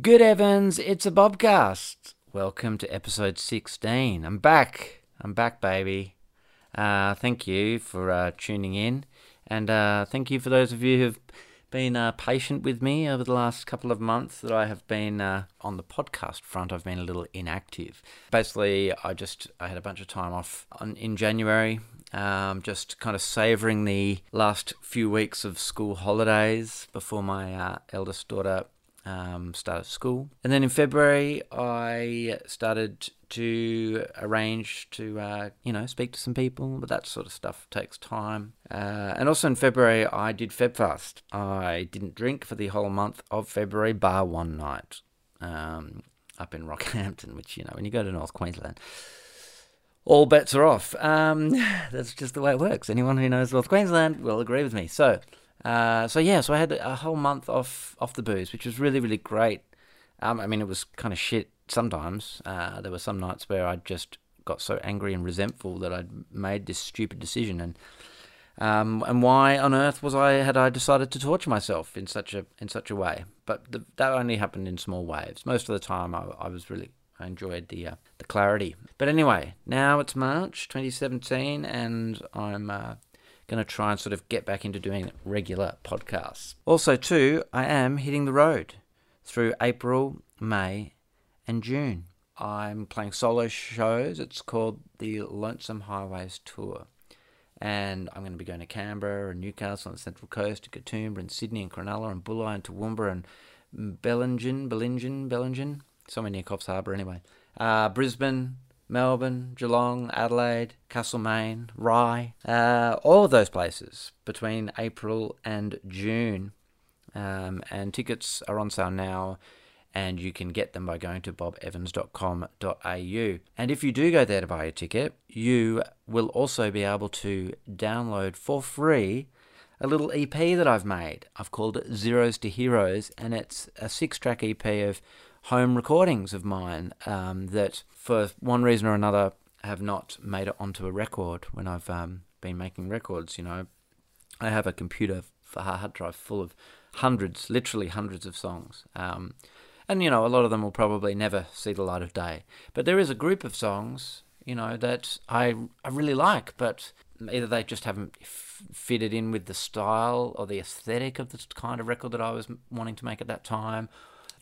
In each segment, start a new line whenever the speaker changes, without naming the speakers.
Good Evans, it's a Bobcast. Welcome to episode 16. I'm back. I'm back, baby. Uh, thank you for uh, tuning in. And uh, thank you for those of you who've been uh, patient with me over the last couple of months that I have been uh, on the podcast front. I've been a little inactive. Basically, I just I had a bunch of time off on, in January. Um, just kind of savouring the last few weeks of school holidays before my uh, eldest daughter um, started school. And then in February, I started to arrange to, uh, you know, speak to some people, but that sort of stuff takes time. Uh, and also in February, I did FebFast. I didn't drink for the whole month of February, bar one night um, up in Rockhampton, which, you know, when you go to North Queensland, all bets are off. Um, that's just the way it works. Anyone who knows North Queensland will agree with me. So, uh, so yeah, so I had a whole month off off the booze, which was really really great. Um, I mean, it was kind of shit sometimes. Uh, there were some nights where I just got so angry and resentful that I'd made this stupid decision, and um, and why on earth was I had I decided to torture myself in such a in such a way? But the, that only happened in small waves. Most of the time, I, I was really I enjoyed the uh, the clarity. But anyway, now it's March 2017, and I'm uh, going to try and sort of get back into doing regular podcasts. Also, too, I am hitting the road through April, May, and June. I'm playing solo shows. It's called the Lonesome Highways Tour. And I'm going to be going to Canberra and Newcastle and the Central Coast, to Katoomba and Sydney and Cronulla and Bulli and Toowoomba and Bellingen, Bellingen, Bellingen, somewhere near Coffs Harbour anyway. Uh, Brisbane, Melbourne, Geelong, Adelaide, Castlemaine, Rye, uh, all of those places between April and June. Um, and tickets are on sale now, and you can get them by going to bobevans.com.au. And if you do go there to buy a ticket, you will also be able to download for free a little EP that I've made. I've called it Zeros to Heroes, and it's a six track EP of home recordings of mine um, that, for one reason or another, have not made it onto a record when I've um, been making records. You know, I have a computer, a hard drive full of hundreds, literally hundreds of songs. Um, and, you know, a lot of them will probably never see the light of day. But there is a group of songs, you know, that I, I really like, but either they just haven't f- fitted in with the style or the aesthetic of the kind of record that I was wanting to make at that time,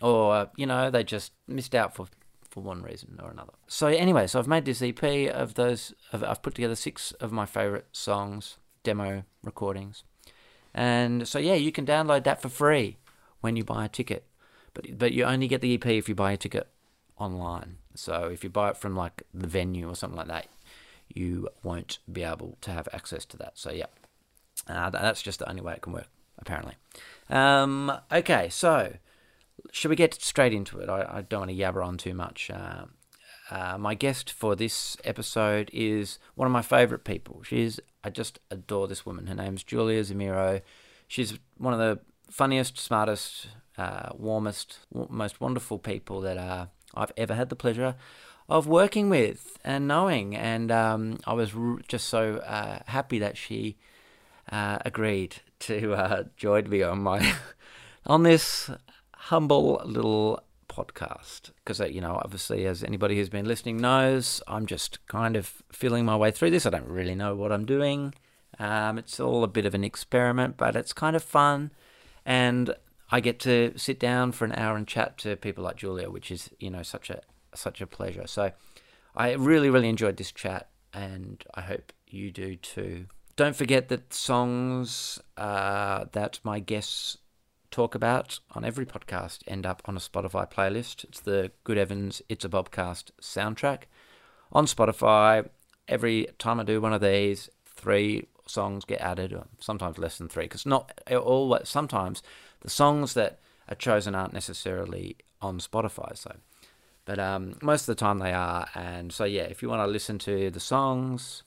or you know they just missed out for for one reason or another. So anyway, so I've made this EP of those. I've put together six of my favorite songs, demo recordings, and so yeah, you can download that for free when you buy a ticket, but but you only get the EP if you buy a ticket online. So if you buy it from like the venue or something like that, you won't be able to have access to that. So yeah, uh, that's just the only way it can work apparently. Um, okay, so should we get straight into it? I, I don't want to yabber on too much. Uh, uh, my guest for this episode is one of my favourite people. She's I just adore this woman. Her name's Julia Zemiro. She's one of the funniest, smartest, uh, warmest, most wonderful people that uh, I've ever had the pleasure of working with and knowing. And um, I was r- just so uh, happy that she uh, agreed to join me on my on this humble little podcast. Because uh, you know obviously as anybody who's been listening knows i'm just kind of feeling my way through this. I don't really know what i'm doing. Um, it's all a bit of an experiment but it's kind of fun. And i get to sit down for an hour and chat to people like julia which is you know such a such a pleasure. So i really really enjoyed this chat and i hope you do too. Don't forget that songs uh, that my guests talk about on every podcast end up on a Spotify playlist. It's the Good Evans It's a Bobcast soundtrack. On Spotify, every time I do one of these, three songs get added, or sometimes less than three, because not all. Sometimes the songs that are chosen aren't necessarily on Spotify. So, but um, most of the time they are. And so yeah, if you want to listen to the songs,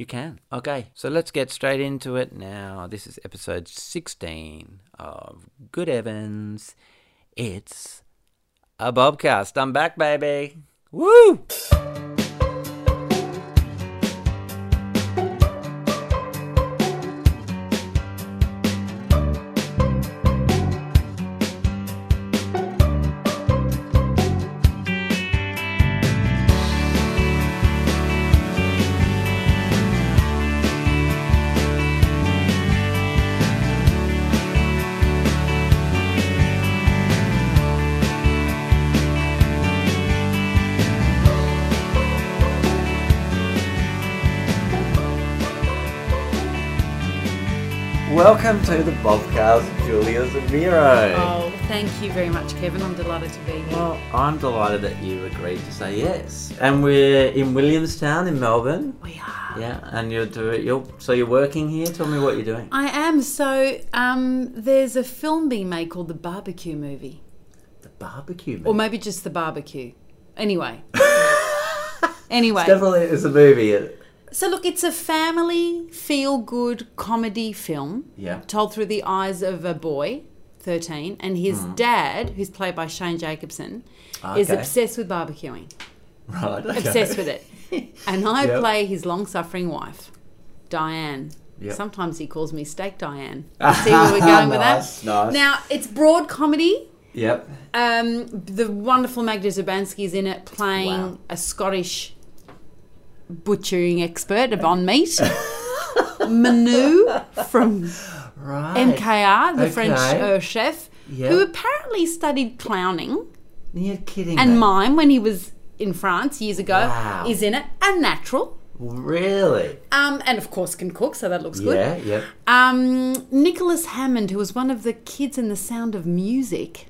you can. Okay, so let's get straight into it now. This is episode 16 of Good Evans. It's a Bobcast. I'm back, baby. Woo! Welcome to the Bobcast, Julia Zemiro.
Oh, thank you very much, Kevin. I'm delighted to be here.
Well, I'm delighted that you agreed to say yes. And we're in Williamstown in Melbourne.
we are.
Yeah, and you're doing. You're so you're working here. Tell me what you're doing.
I am. So, um, there's a film being made called The Barbecue Movie,
The barbecue.
or maybe just The Barbecue. Anyway. anyway.
Definitely, it's a movie.
So, look, it's a family feel good comedy film
Yeah.
told through the eyes of a boy, 13, and his dad, who's played by Shane Jacobson, is
Hmm.
Obsessed with barbecuing.
Right. Okay.
obsessed with it. And I
Yep.
play his long suffering wife, Diane.
Yep.
Sometimes he calls me Steak Diane. You See where we're going with that?
nice.
Now, it's broad comedy.
Yep.
Um, the wonderful Magda Szubanski is in it playing
Wow.
a Scottish butchering expert of on meat. Manu from
Right.
MKR, the French uh, chef,
Yep.
who apparently studied clowning
You're kidding
and
me.
mime when he was in France years ago,
Wow.
is in it, and natural.
Really?
Um, and of course can cook, so that looks good.
Yeah. Yep.
Um, Nicholas Hammond, who was one of the kids in The Sound of Music,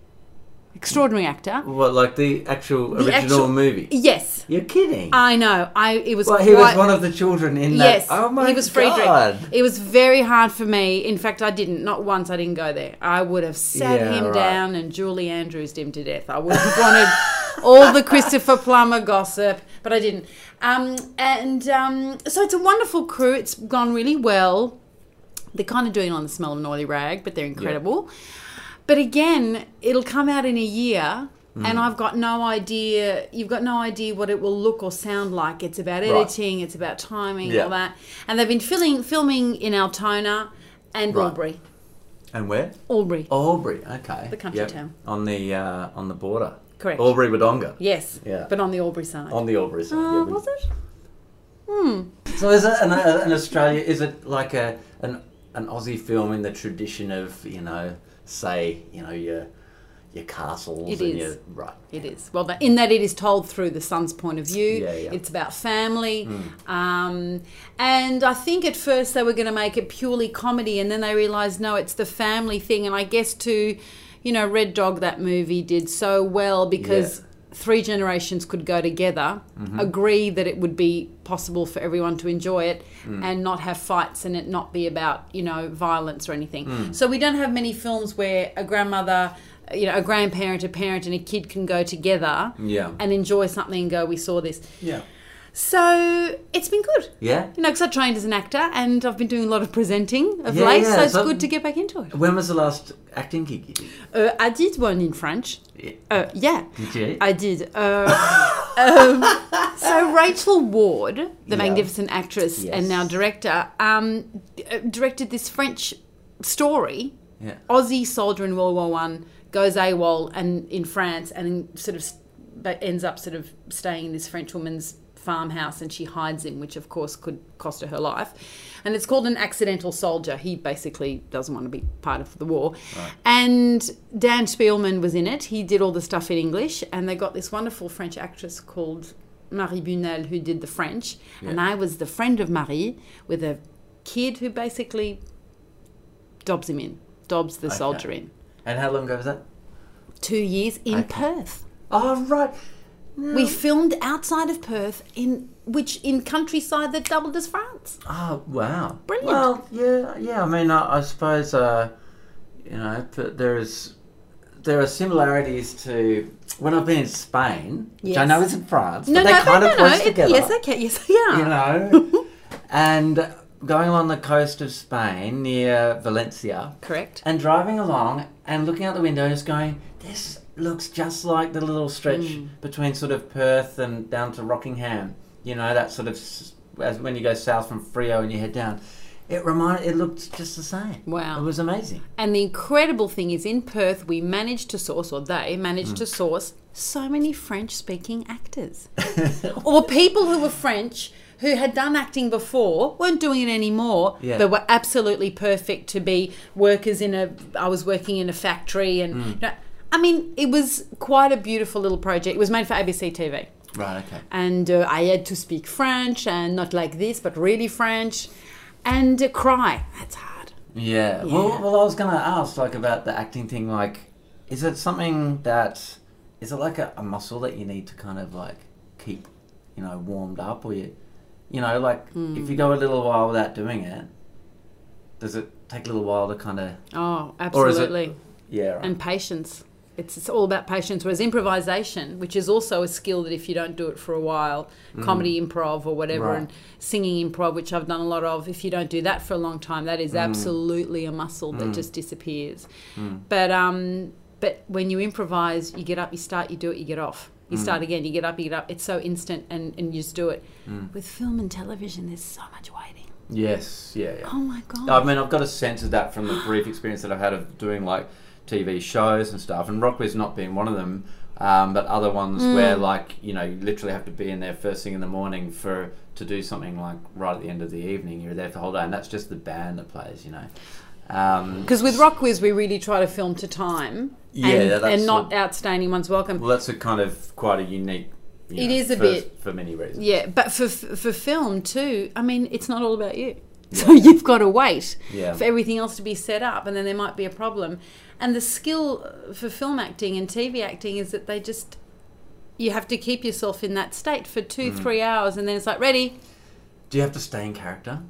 extraordinary actor.
What, like the actual
The
original
actual-
movie?
Yes,
You're kidding.
I know. I it was
well,
quite.
he was one of the children in that.
Yes,
Oh my
he was Friedrich.
god.
It was very hard for me. In fact, I didn't. Not once. I didn't go there. I would have sat
Yeah,
him
right.
down and Julie Andrews him to death. I would have wanted all the Christopher Plummer gossip, but I didn't. Um, and um, so it's a wonderful crew. It's gone really well. They're kind of doing it on the smell of an oily rag, but they're incredible. But again, it'll come out in a year.
Mm.
And I've got no idea. You've got no idea what it will look or sound like. It's about
Right.
editing. It's about timing.
Yeah.
All that. And they've been filming filming in Altona and
Right.
Albury.
And where?
Albury.
Albury. Okay.
The country town.
On the uh, on the border.
Correct.
Albury Wodonga.
Yes.
Yeah.
But on the Albury side.
On the Albury side.
Uh,
yeah,
was it? Hmm.
So is it an, an Australia? Is it like a an an Aussie film in the tradition of you know, say you know your your castles
It
and
is.
your right?
It is. Well, in that it is told through the son's point of view.
Yeah, yeah.
It's about family. Um, and I think at first they were going to make it purely comedy, and then they realised, no, it's the family thing. And I guess to, you know, Red Dog, that movie did so well because
Yeah.
Three generations could go together, mm-hmm. agree that it would be possible for everyone to enjoy it mm. and not have fights and it not be about, you know, violence or anything. Mm. So we don't have many films where a grandmother, you know, a grandparent, a parent, and a kid can go together
Yeah.
and enjoy something and go, we saw this.
Yeah.
So it's been good.
Yeah.
You know, because I trained as an actor and I've been doing a lot of presenting of
Yeah,
late,
yeah,
so it's
so-
good to get back into it.
When was the last acting gig you did?
Uh, I did one in French.
Yeah.
Uh, yeah.
Did you?
I did. Uh, um, so Rachel Ward, the magnificent actress
Yes.
and now director, um, uh, directed this French story.
Yeah.
Aussie soldier in World War One goes AWOL and in France and sort of but ends up sort of staying in this French woman's farmhouse and she hides him, which of course could cost her her life. And it's called an accidental soldier. He basically doesn't want to be part of the war. And Dan Spielman was in it. He did all the stuff in English, and they got this wonderful French actress called Marie Bunel who did the French, and I was the friend of Marie with a kid who basically dobs him in, dobs the
Okay.
soldier in.
And how long ago was that?
Two years in
Okay.
Perth.
Oh right.
We filmed outside of Perth, in which in countryside that doubled as France.
Oh wow.
Brilliant.
Well, yeah, yeah. I mean, I, I suppose uh, you know th- there is there are similarities to when I've been in Spain, which I know isn't France,
No,
but they
no,
kind
no,
of
no,
close
no.
together.
Yes, they can. Yes, they are.
you know, and going along the coast of Spain near Valencia,
Correct.
and driving along and looking out the window, just going, this looks just like the little stretch
Mm.
between sort of Perth and down to Rockingham. You know, that sort of as when you go south from Freo and you head down. It reminded. It looked just the same.
Wow.
It was amazing.
And the incredible thing is, in Perth, we managed to source, or they managed
Mm.
to source, so many French speaking actors. or people who were French who had done acting before, weren't doing it anymore,
Yeah.
but were absolutely perfect to be workers in a. I was working in a factory, and.
Mm.
you know, I mean, it was quite a beautiful little project. It was made for ABC TV.
Right. Okay.
and uh, I had to speak French and not like this, but really French, and uh, cry. That's hard.
Yeah.
Yeah.
Well, well, I was gonna ask like about the acting thing. Like, is it something that is it like a, a muscle that you need to kind of like keep, you know, warmed up, or you, you know, like if you go a little while without doing it, does it take a little while to kind of
Oh,
Or is it-
absolutely.
yeah? Right.
And patience. It's, it's all about patience. Whereas improvisation, which is also a skill that if you don't do it for a while, comedy improv or whatever,
Mm. Right.
and singing improv, which I've done a lot of, if you don't do that for a long time, that is Mm. absolutely a muscle that just disappears. But um, but when you improvise, you get up, you start, you do it, you get off. You
Mm.
start again, you get up, you get up. It's so instant, and, and you just do it. With film and television, there's so much waiting.
yes. Yeah. Yeah.
Oh my god!
I mean, I've got a sense of that from the brief experience that I've had of doing like TV shows and stuff, and Rockwiz not being one of them, um, but other ones where like you know you literally have to be in there first thing in the morning for to do something like right at the end of the evening. You're there for the whole day, and that's just the band that plays, you know. Um,
Because with Rockwiz, we really try to film to time
Yeah,
and, and not
the-
outstanding one's welcome.
well, that's a kind of quite a unique. you
It
know,
is a
for,
bit-
for many reasons.
Yeah, but for for film too, I mean, it's not all about you. So you've got to wait
Yeah.
for everything else to be set up, and then there might be a problem. And the skill uh, for film acting and TV acting is that they just you have to keep yourself in that state for two,
Mm.
three hours, and then it's like ready,
Do you have to stay in character?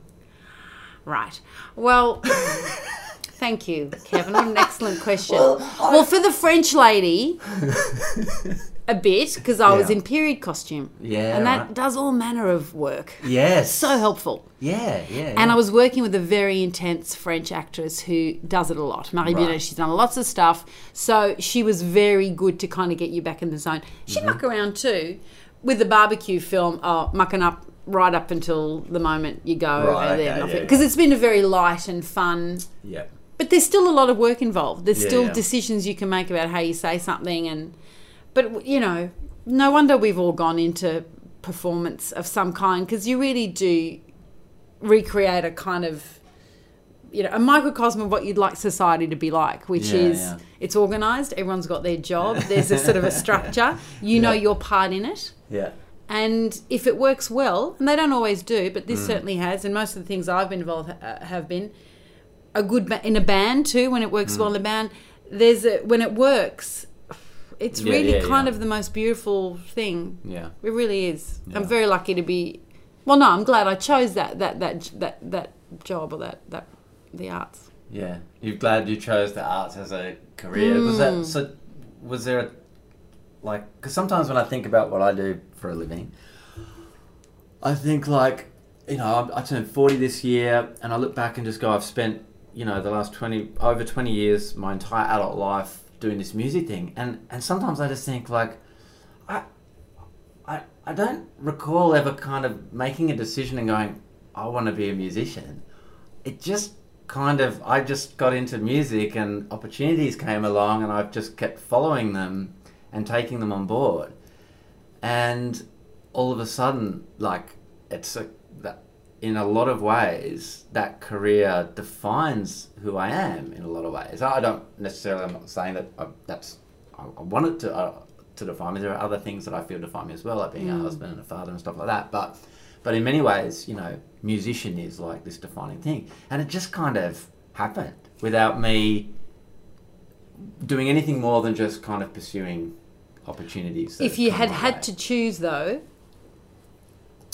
Right. Well, thank you, Kevin. What an excellent question. Well, for the French lady, a bit, because I was in period costume.
Yeah,
And that
right.
does all manner of work.
Yes.
So helpful.
Yeah, yeah.
And I was working with a very intense French actress who does it a lot. Marie
Right.
Binet, she's done lots of stuff. So she was very good to kind of get you back in the zone. She'd
Mm-hmm.
muck around too. With the barbecue film, oh, mucking up right up until the moment you go
Right,
and then
yeah, yeah.
Because it's been a very light and fun
yeah.
but there's still a lot of work involved. There's
Yeah,
still
yeah.
decisions you can make about how you say something, and but you know, no wonder we've all gone into performance of some kind because you really do recreate a kind of you know a microcosm of what you'd like society to be like, which
Yeah,
is
yeah.
it's organised. Everyone's got their job. There's a sort of a structure. You know your part in it.
Yeah.
And if it works well, and they don't always do, but
Mm.
this certainly has, and most of the things I've been involved uh, have been a good ba- in a band too. When it works
Mm.
well in a band, there's a when it works, it's
Yeah,
really
yeah,
kind
yeah.
of the most beautiful thing.
Yeah.
It really is. I'm very lucky to be. Well, no, I'm glad I chose that that that that that job or that that the arts.
Yeah, you're glad you chose the arts as a career. Was that mm. so? Was there a like? Because sometimes when I think about what I do for a living, I think like you know I'm- I turned forty this year, and I look back and just go, I've spent you know the last twenty over twenty years, my entire adult life doing this music thing, and and sometimes I just think like, I. I, I don't recall ever kind of making a decision and going, I want to be a musician it just kind of I just got into music and opportunities came along and I've just kept following them and taking them on board. And all of a sudden, like it's a in a lot of ways that career defines who I am in a lot of ways. I don't necessarily. I'm not saying that I, that's I, I want it to uh, to define me. There are other things that I feel define me as well, like being a husband and a father and stuff like that. But but in many ways, you know, musician is like this defining thing, and it just kind of happened without me doing anything more than just kind of pursuing opportunities.
If you had had
way.
to choose though,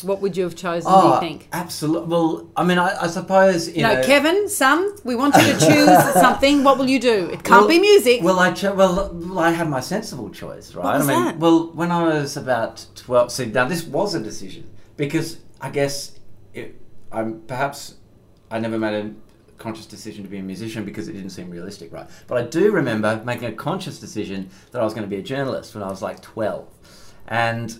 what would you have chosen?
Oh,
do you ah, think?
absolutely. Well, I mean, I, I suppose you
No,
know,
Kevin, son, we want you to choose something. What will you do? It can't
Well-
be music.
Well, I cho- well, well, I had my sensible choice, right?
What was
I mean,
that?
well, when I was about twelve, see, now this was a decision because I guess it, I'm perhaps I never made a conscious decision to be a musician because it didn't seem realistic, right? But I do remember making a conscious decision that I was going to be a journalist when I was like twelve, and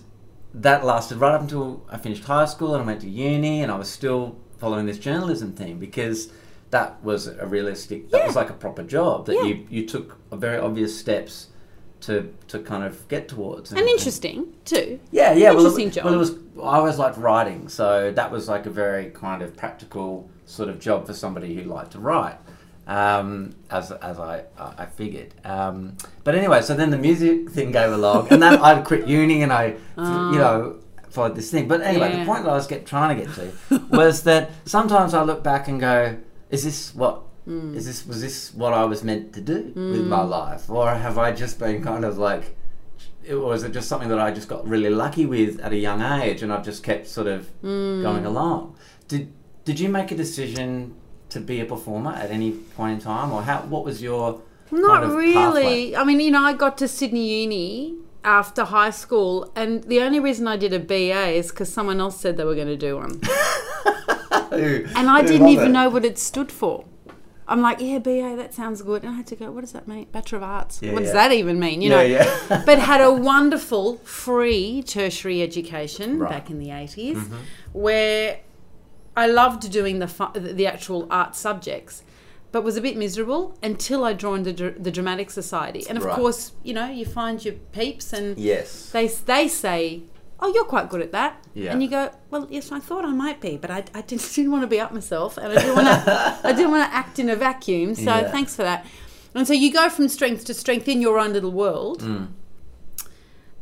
that lasted right up until I finished high school and I went to uni, and I was still following this journalism thing because that was a realistic. That was like a proper job that
Yeah.
you you took very obvious steps to to kind of get towards.
and interesting too.
Yeah, yeah. Well,
Interesting
it,
job.
well, it was. I always liked writing, so that was like a very kind of practical sort of job for somebody who liked to write. Um, as as I I figured. Um, but anyway, so then the music thing came along, and then I quit uni, and I, you know, followed this thing. But anyway,
Yeah.
the point that I was get trying to get to was that sometimes I look back and go, "Is this what is this was this what I was meant to do with my life, or have I just been kind of like, or is it just something that I just got really lucky with at a young age, and I've just kept sort of going along? Did Did you make a decision to be a performer at any point in time, or how? What was your
Not
kind of
really.
pathway?
I mean, you know, I got to Sydney Uni after high school, and the only reason I did a BA is because someone else said they were going to do one. And I didn't even know what it stood for. I'm like, yeah, BA, that sounds good. And I had to go, what does that mean? Bachelor of Arts.
Yeah,
what does that even mean? You know,
yeah.
but had a wonderful free tertiary education
Right.
back in the 80s mm-hmm. where I loved doing the, fu- the actual art subjects. But was a bit miserable until I joined the, Dr- the Dramatic Society, and of
Right.
course, you know, you find your peeps, and
Yes.
they they say, "Oh, you're quite good at that,"
Yeah.
and you go, "Well, yes, I thought I might be, but I, I didn't, didn't want to be up myself, and I didn't want to I didn't want to act in a vacuum." So
Yeah.
thanks for that. And so you go from strength to strength in your own little world.
Mm.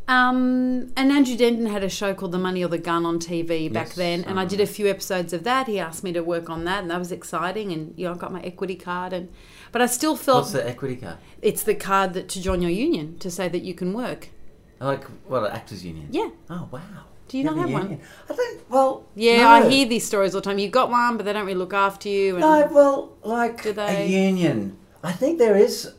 Um, and Andrew Denton had a show called The Money or the Gun on TV back
Yes,
then, and I
I
did a few episodes of that. He asked me to work on that, and that was exciting. And you know, I got my equity card, and but I still felt
What's the equity card?
it's the card that to join your union to say that you can work.
Like what? An actors union?
Yeah.
Oh wow.
Do you not have one?
I don't. Well.
Yeah,
no.
I hear these stories all the time. You've got one, but they don't really look after you. And
No, well, like
Do
a
they-
union. I think there is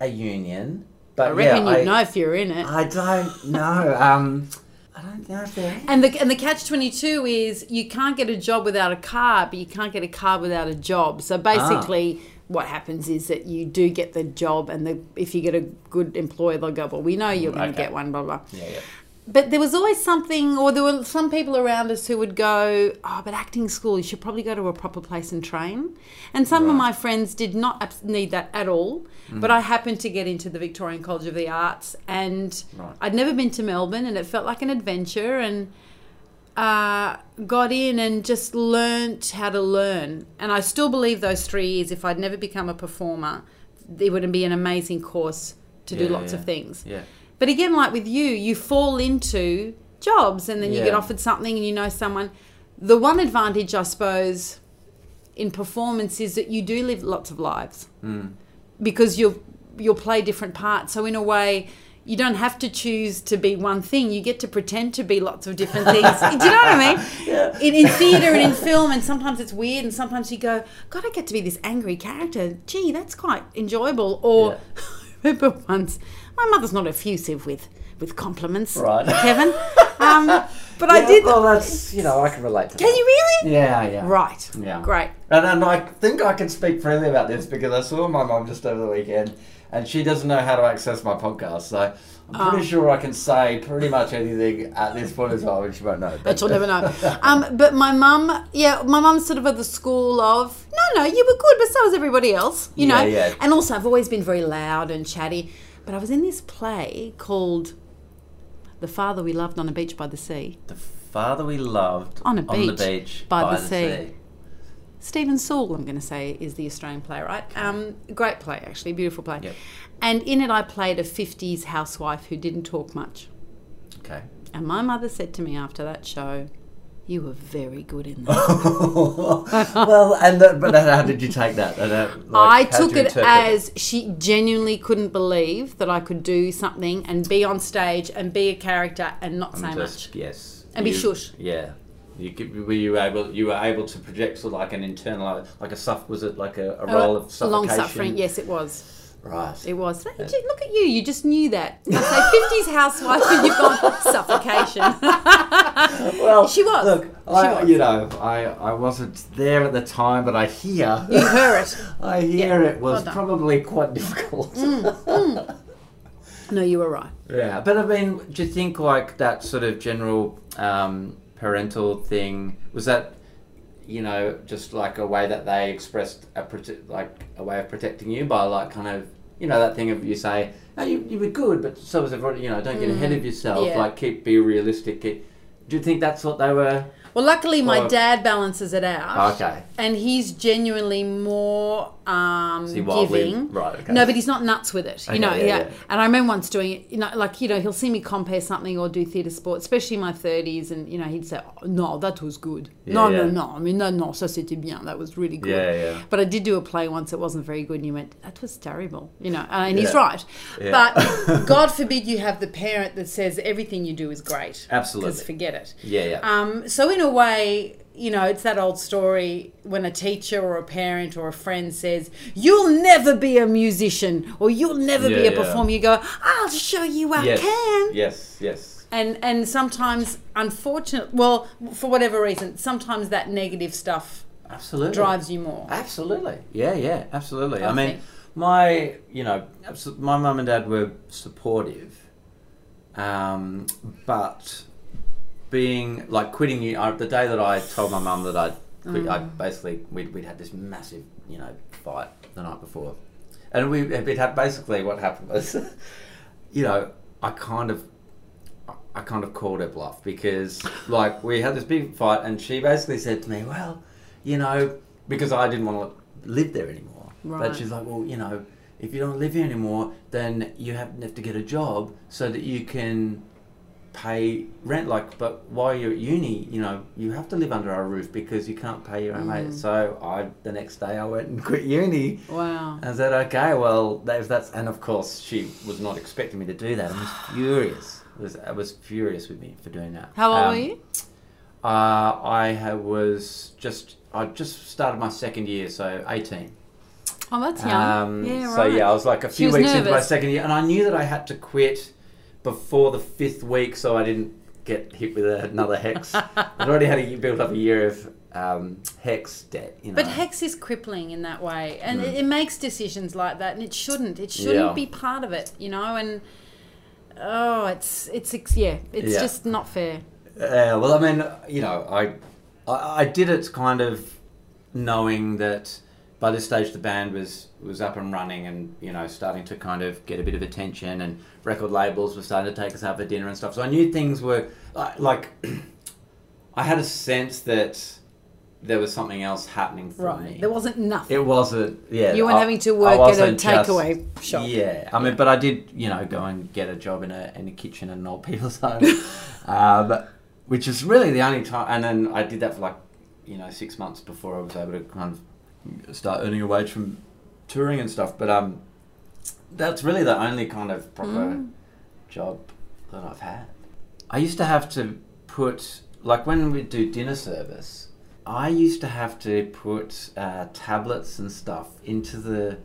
a union, but
I reckon
yeah,
you'd
I,
know if you're in it.
I don't know. Um, I don't know if there is.
and the and the catch twenty two is you can't get a job without a car, but you can't get a car without a job. So basically, what happens is that you do get the job, and the if you get a good employer, they'll go, "Well, we know you're going to get one." Blah blah.
Yeah, yeah.
But there was always something, or there were some people around us who would go, Oh, but acting school, you should probably go to a proper place and train. And some of my friends did not need that at all. But I happened to get into the Victorian College of the Arts, and
Right.
I'd never been to Melbourne, and it felt like an adventure. And uh, got in and just learnt how to learn. And I still believe those three years, if I'd never become a performer, it would be an amazing course to do lots
yeah.
of things.
Yeah.
But again, like with you, you fall into jobs and then you get offered something and you know someone. The one advantage, I suppose, in performance is that you do live lots of lives
Mm.
because you'll you'll play different parts. So in a way, you don't have to choose to be one thing. You get to pretend to be lots of different things. do you know what I mean?
Yeah.
In, in theatre and in film, and sometimes it's weird, and sometimes you go, God, I get to be this angry character. Gee, that's quite enjoyable. Or I remember once, my mother's not effusive with with compliments,
Right.
Kevin. Um, but I did.
Well, that's you know I can relate to.
Can
that.
you really?
Yeah, yeah.
Right.
Yeah.
Great.
And, and I think I can speak freely about this because I saw my mum just over the weekend, and she doesn't know how to access my podcast. So I'm pretty
Oh.
sure I can say pretty much anything at this point as well, which she won't know.
But you'll never know. Um, but my mum, yeah, my mum's sort of at the school of, no, no, you were good, but so was everybody else, you
Yeah,
know?
yeah.
And also, I've always been very loud and chatty. But I was in this play called The Father We Loved on a Beach by the Sea.
The father we loved
On a on
the
beach
beach
by the sea. Stephen Sewell, I'm going to say, is the Australian playwright. Um, great play, actually, beautiful play.
Yep.
And in it, I played a 50s housewife who didn't talk much.
Okay.
And my mother said to me after that show, You were very good in that.
well, and but then how did you take that? And, like,
I took it as she genuinely couldn't believe that I could do something and be on stage and be a character and not say
just-
much.
Yes.
And be
You-
shush.
Yeah. You were you able? You were able to project sort of like an internal, like a suff. Was it like a, a role of suffocation?
Long suffering, yes, it was.
Right.
It was. Look at you, you just knew that. I say 50s housewife and you've gone suffocation.
well,
She was.
Look,
She
I,
was.
you know, I, I wasn't there at the time, but I hear.
you heard it.
I hear
Yeah,
it was
well
probably quite difficult.
No, you were right.
Yeah, but I mean, do you think like that sort of general um, parental thing was that, you know, just like a way that they expressed a prote- like a way of protecting you by like kind of you know that thing of you say, oh, you you were good, but so was everybody. You know, don't get ahead of yourself.
Mm. yeah.
Like keep be realistic. Keep, do you think that's what they were?
Well, luckily, my
Or-
dad balances it out.
Okay.
And he's genuinely more um,
he wildly-
giving.
right, okay.
No, but he's not nuts with it. You
Okay,
know,
yeah,
yeah,
yeah.
And I remember once doing it, you know, like, you know, he'll see me compare something or do theatre sport, especially in my 30s, and, you know, he'd say, oh, no, that was good. no,
Yeah,
no, no. I mean, no, no, ça c'était bien. That was really good.
Yeah, yeah.
But I did do a play once, it wasn't very good, and you went, that was terrible. You know, and he's
Yeah.
right.
Yeah.
But God forbid you have the parent that says everything you do is great.
Absolutely.
Because forget it.
Yeah, yeah.
Um, so in a way, you know, it's that old story when a teacher or a parent or a friend says, "You'll never be a musician" or "You'll never be a
yeah.
performer." You go, "I'll show you I
yes.
can."
Yes, yes.
And and sometimes, unfortunately, well, for whatever reason, sometimes that negative stuff
Absolutely.
drives you more.
Absolutely. Yeah, yeah, absolutely.
I
I, mean,
think.
my, you know, my mum and dad were supportive, um, but being like quitting you, the day that I told my mum that I'd quit, I
Mm.
basically we'd, we'd had this massive, you know, fight the night before, and we it had basically what happened was, you know, I kind of. I kind of called her bluff because, like, we had this big fight, and she basically said to me, "Well, you know, because I didn't want to live there anymore.
Right.
But she's like, well, you know, if you don't live here anymore, then you have, have to get a job so that you can pay rent. Like, but while you're at uni, you know, you have to live under our roof because you can't pay your own
Mm.
rent. So I, the next day, I went and quit uni.
Wow.
I said, okay, well, that, if that's, and of course, she was not expecting me to do that. I was furious. I was, I was furious with me for doing that.
How old
Um,
were you?
uh, I was just I just started my second year, so eighteen.
Oh, that's young.
Um,
yeah, right.
So yeah, I was like a few weeks into my second year, and I knew that I had to quit before the fifth week, so I didn't get hit with another HECS. I'd already had a, built up a year of um, HECS debt. You know.
But HECS is crippling in that way, and it, it makes decisions like that, and it shouldn't. It shouldn't
Mm. Yeah.
be part of it, you know. And oh, it's it's yeah, it's
Yeah.
just not fair.
Uh, well, I mean, you know, I, I I did it kind of knowing that by this stage the band was was up and running and you know starting to kind of get a bit of attention and record labels were starting to take us out for dinner and stuff. So I knew things were like, I had a sense that there was something else happening for
Right,
me.
there wasn't nothing.
It wasn't. Yeah,
You weren't
I-
having to work at a takeaway shop.
Yeah, I mean, but I did, you know, go and get a job in a in a kitchen in an old people's home, um, which is really the only time. And then I did that for like, you know, six months before I was able to kind of start earning a wage from touring and stuff. But um, that's really the only kind of proper
Mm.
job that I've had. I used to have to put like when we do dinner service. I used to have to put uh, tablets and stuff into the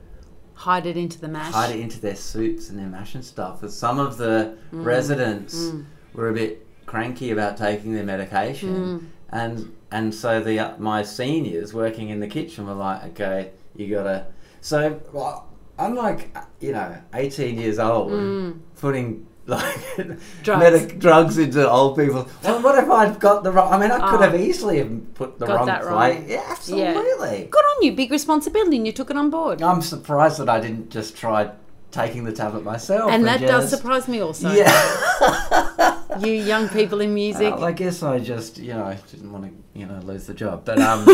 Hide it into the mash.
hide it into their soups and their mash and stuff. As some of the
Mm.
residents were a bit cranky about taking their medication,
Mm.
and and so the uh, my seniors working in the kitchen were like, okay, you gotta. So well, I'm like, you know, 18 years old, putting like
Mm. Drugs.
medic drugs into old people. Well, what if I'd got the wrong? I mean, I could
Oh.
have easily have put the
Got
wrong
that wrong.
Yeah, absolutely.
Good on you, big responsibility, and you took it on board.
I'm surprised that I didn't just try taking the tablet myself.
and that does surprise me also.
Yeah.
You young people in music.
Well, I guess I just, you know, I didn't want to, you know, lose the job. But um,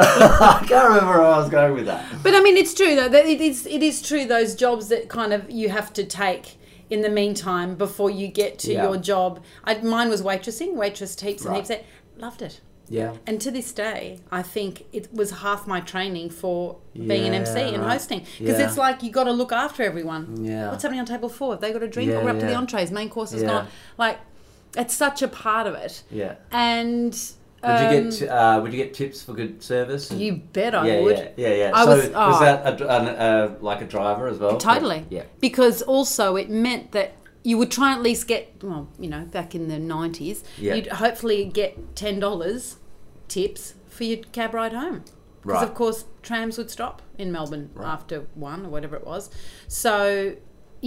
I can't remember where I was going with that.
But I mean, it's true though. That it is. It is true. Those jobs that kind of you have to take in the meantime before you get to
Yeah.
your job. I, mine was waitressing, waitress heaps and
Right.
heaps. Loved it.
Yeah.
And to this day, I think it was half my training for being an MC
Yeah,
and
right.
hosting because
Yeah.
it's like you got to look after everyone.
Yeah.
What's happening on table four? Have they got a drink?
Yeah,
or we're up to the entrees. Main course is
Yeah.
gone. Like, it's such a part of it.
Yeah.
And
Would
um,
you get uh, Would you get tips for good service? and-
You bet I
yeah,
would.
Yeah, yeah, yeah.
I
so
was-
was,
oh.
that a, dr- an, uh, like a driver as well?
Totally.
Yeah.
Because also it meant that you would try and at least get, well, you know, back in the 90s,
Yeah.
you'd hopefully get $10 tips for your cab ride home. Because,
Right.
of course, trams would stop in Melbourne after one or whatever it was. So,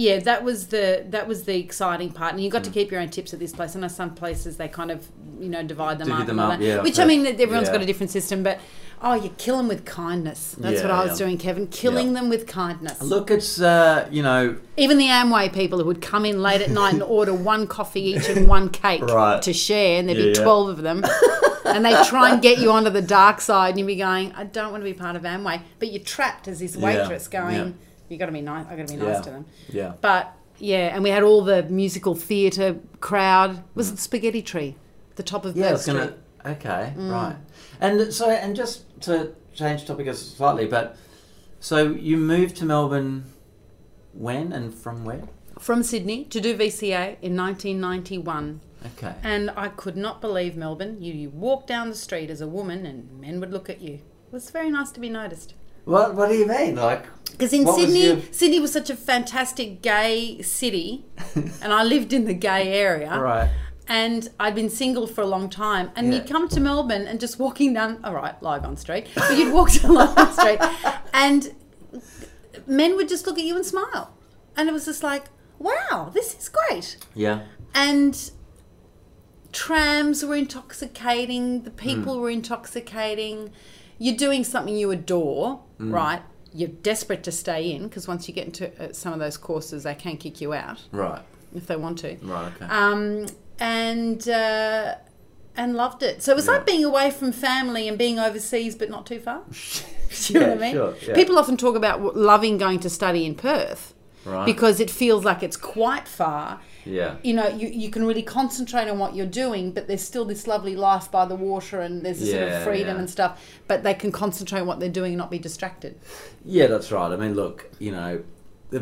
yeah, that was the that was the exciting part, and you
Mm.
got to keep your own tips at this place. I know some places they kind of you know divide them up,
them up, yeah,
which I mean everyone's
Yeah.
got a different system, but oh, you kill them with kindness. That's
Yeah,
what I was doing, Kevin, killing them with kindness.
Look, it's uh, you know,
Even the Amway people who would come in late at night and order one coffee each and one cake
Right.
to share, and there'd be. 12 of them. and they try and get you onto the dark side, and you would be going, I don't want to be part of Amway, but you're trapped as this waitress going. You got to be nice. I got to be nice
Yeah.
to them.
Yeah.
But yeah, and we had all the musical theatre crowd. It was the Spaghetti Tree, the top of
Mm. Yeah, I
Burke
gonna.
Street.
Okay,
Mm.
right. And so, and just to change topic slightly, but so you moved to Melbourne when and from where?
From Sydney to do VCA in 1991.
Okay.
And I could not believe Melbourne. You, you walk down the street as a woman and men would look at you. It was very nice to be noticed.
What What do you mean? Like,
Because in
What was
Sydney,
your-
Sydney was such a fantastic gay city, and I lived in the gay area.
right?
And I'd been single for a long time. And
Yeah.
you'd come to Melbourne and just walking down, all right, Lygon Street, but you'd walk down Lygon Street and men would just look at you and smile. And it was just like, wow, this is great.
Yeah.
And trams were intoxicating, the people
Mm.
were intoxicating. You're doing something you adore,
Mm.
right? You're desperate to stay in because once you get into uh, some of those courses, they can kick you out
Right.
if they want to.
Right. Okay.
Um, and uh, and loved it. So it was
Yeah.
like being away from family and being overseas, but not too far. Do you know what I mean?
sure, yeah.
People often talk about loving going to study in Perth
right.
because it feels like it's quite far
yeah.
you know, you, you can really concentrate on what you're doing, but there's still this lovely life by the water and there's this sort of freedom
yeah.
and stuff. But they can concentrate on what they're doing and not be distracted.
Yeah, that's right. I mean, look, you know,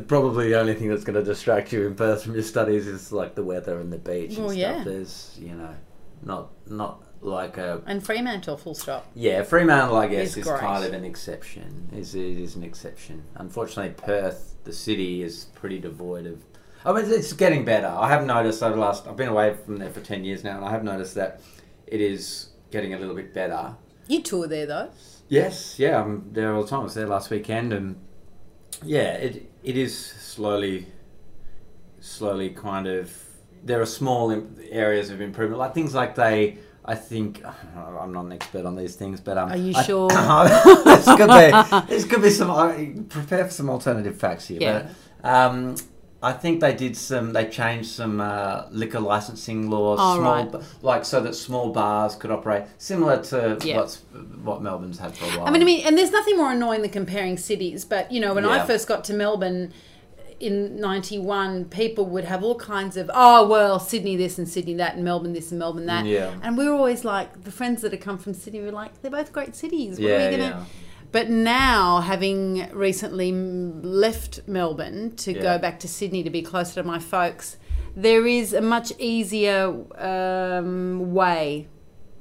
probably the only thing that's going to distract you in Perth from your studies is like the weather and the beach and
Well,
stuff.
yeah.
There's, you know, not not like a
And Fremantle, full stop.
yeah. Fremantle, I guess,
Is
is kind of an exception. Is it is an exception. Unfortunately, Perth, the city, is pretty devoid of. I mean, it's getting better. I have noticed over the last. I've been away from there for ten years now, and I have noticed that it is getting a little bit better.
You tour there though.
Yes, yeah, I'm there all the time. I was there last weekend, and yeah, it it is slowly, slowly kind of. There are small areas of improvement, like things like they. I think I'm not an expert on these things, but um,
Are you
I-
sure?
this could be this could be some. I prepare for some alternative facts here,
Yeah.
but um, I think they did some. They changed some uh, liquor licensing laws,
Oh,
small,
right.
like so that small bars could operate similar to
Yeah.
what's what Melbourne's had for a while.
I mean, I mean, and there's nothing more annoying than comparing cities. But you know, when I first got to Melbourne in '91, people would have all kinds of, oh well, Sydney this and Sydney that, and Melbourne this and Melbourne that.
Yeah.
And we were always like, the friends that had come from Sydney were like, they're both great cities. What are we gonna?
yeah.
But now, having recently left Melbourne to
Yeah.
go back to Sydney to be closer to my folks, there is a much easier um, way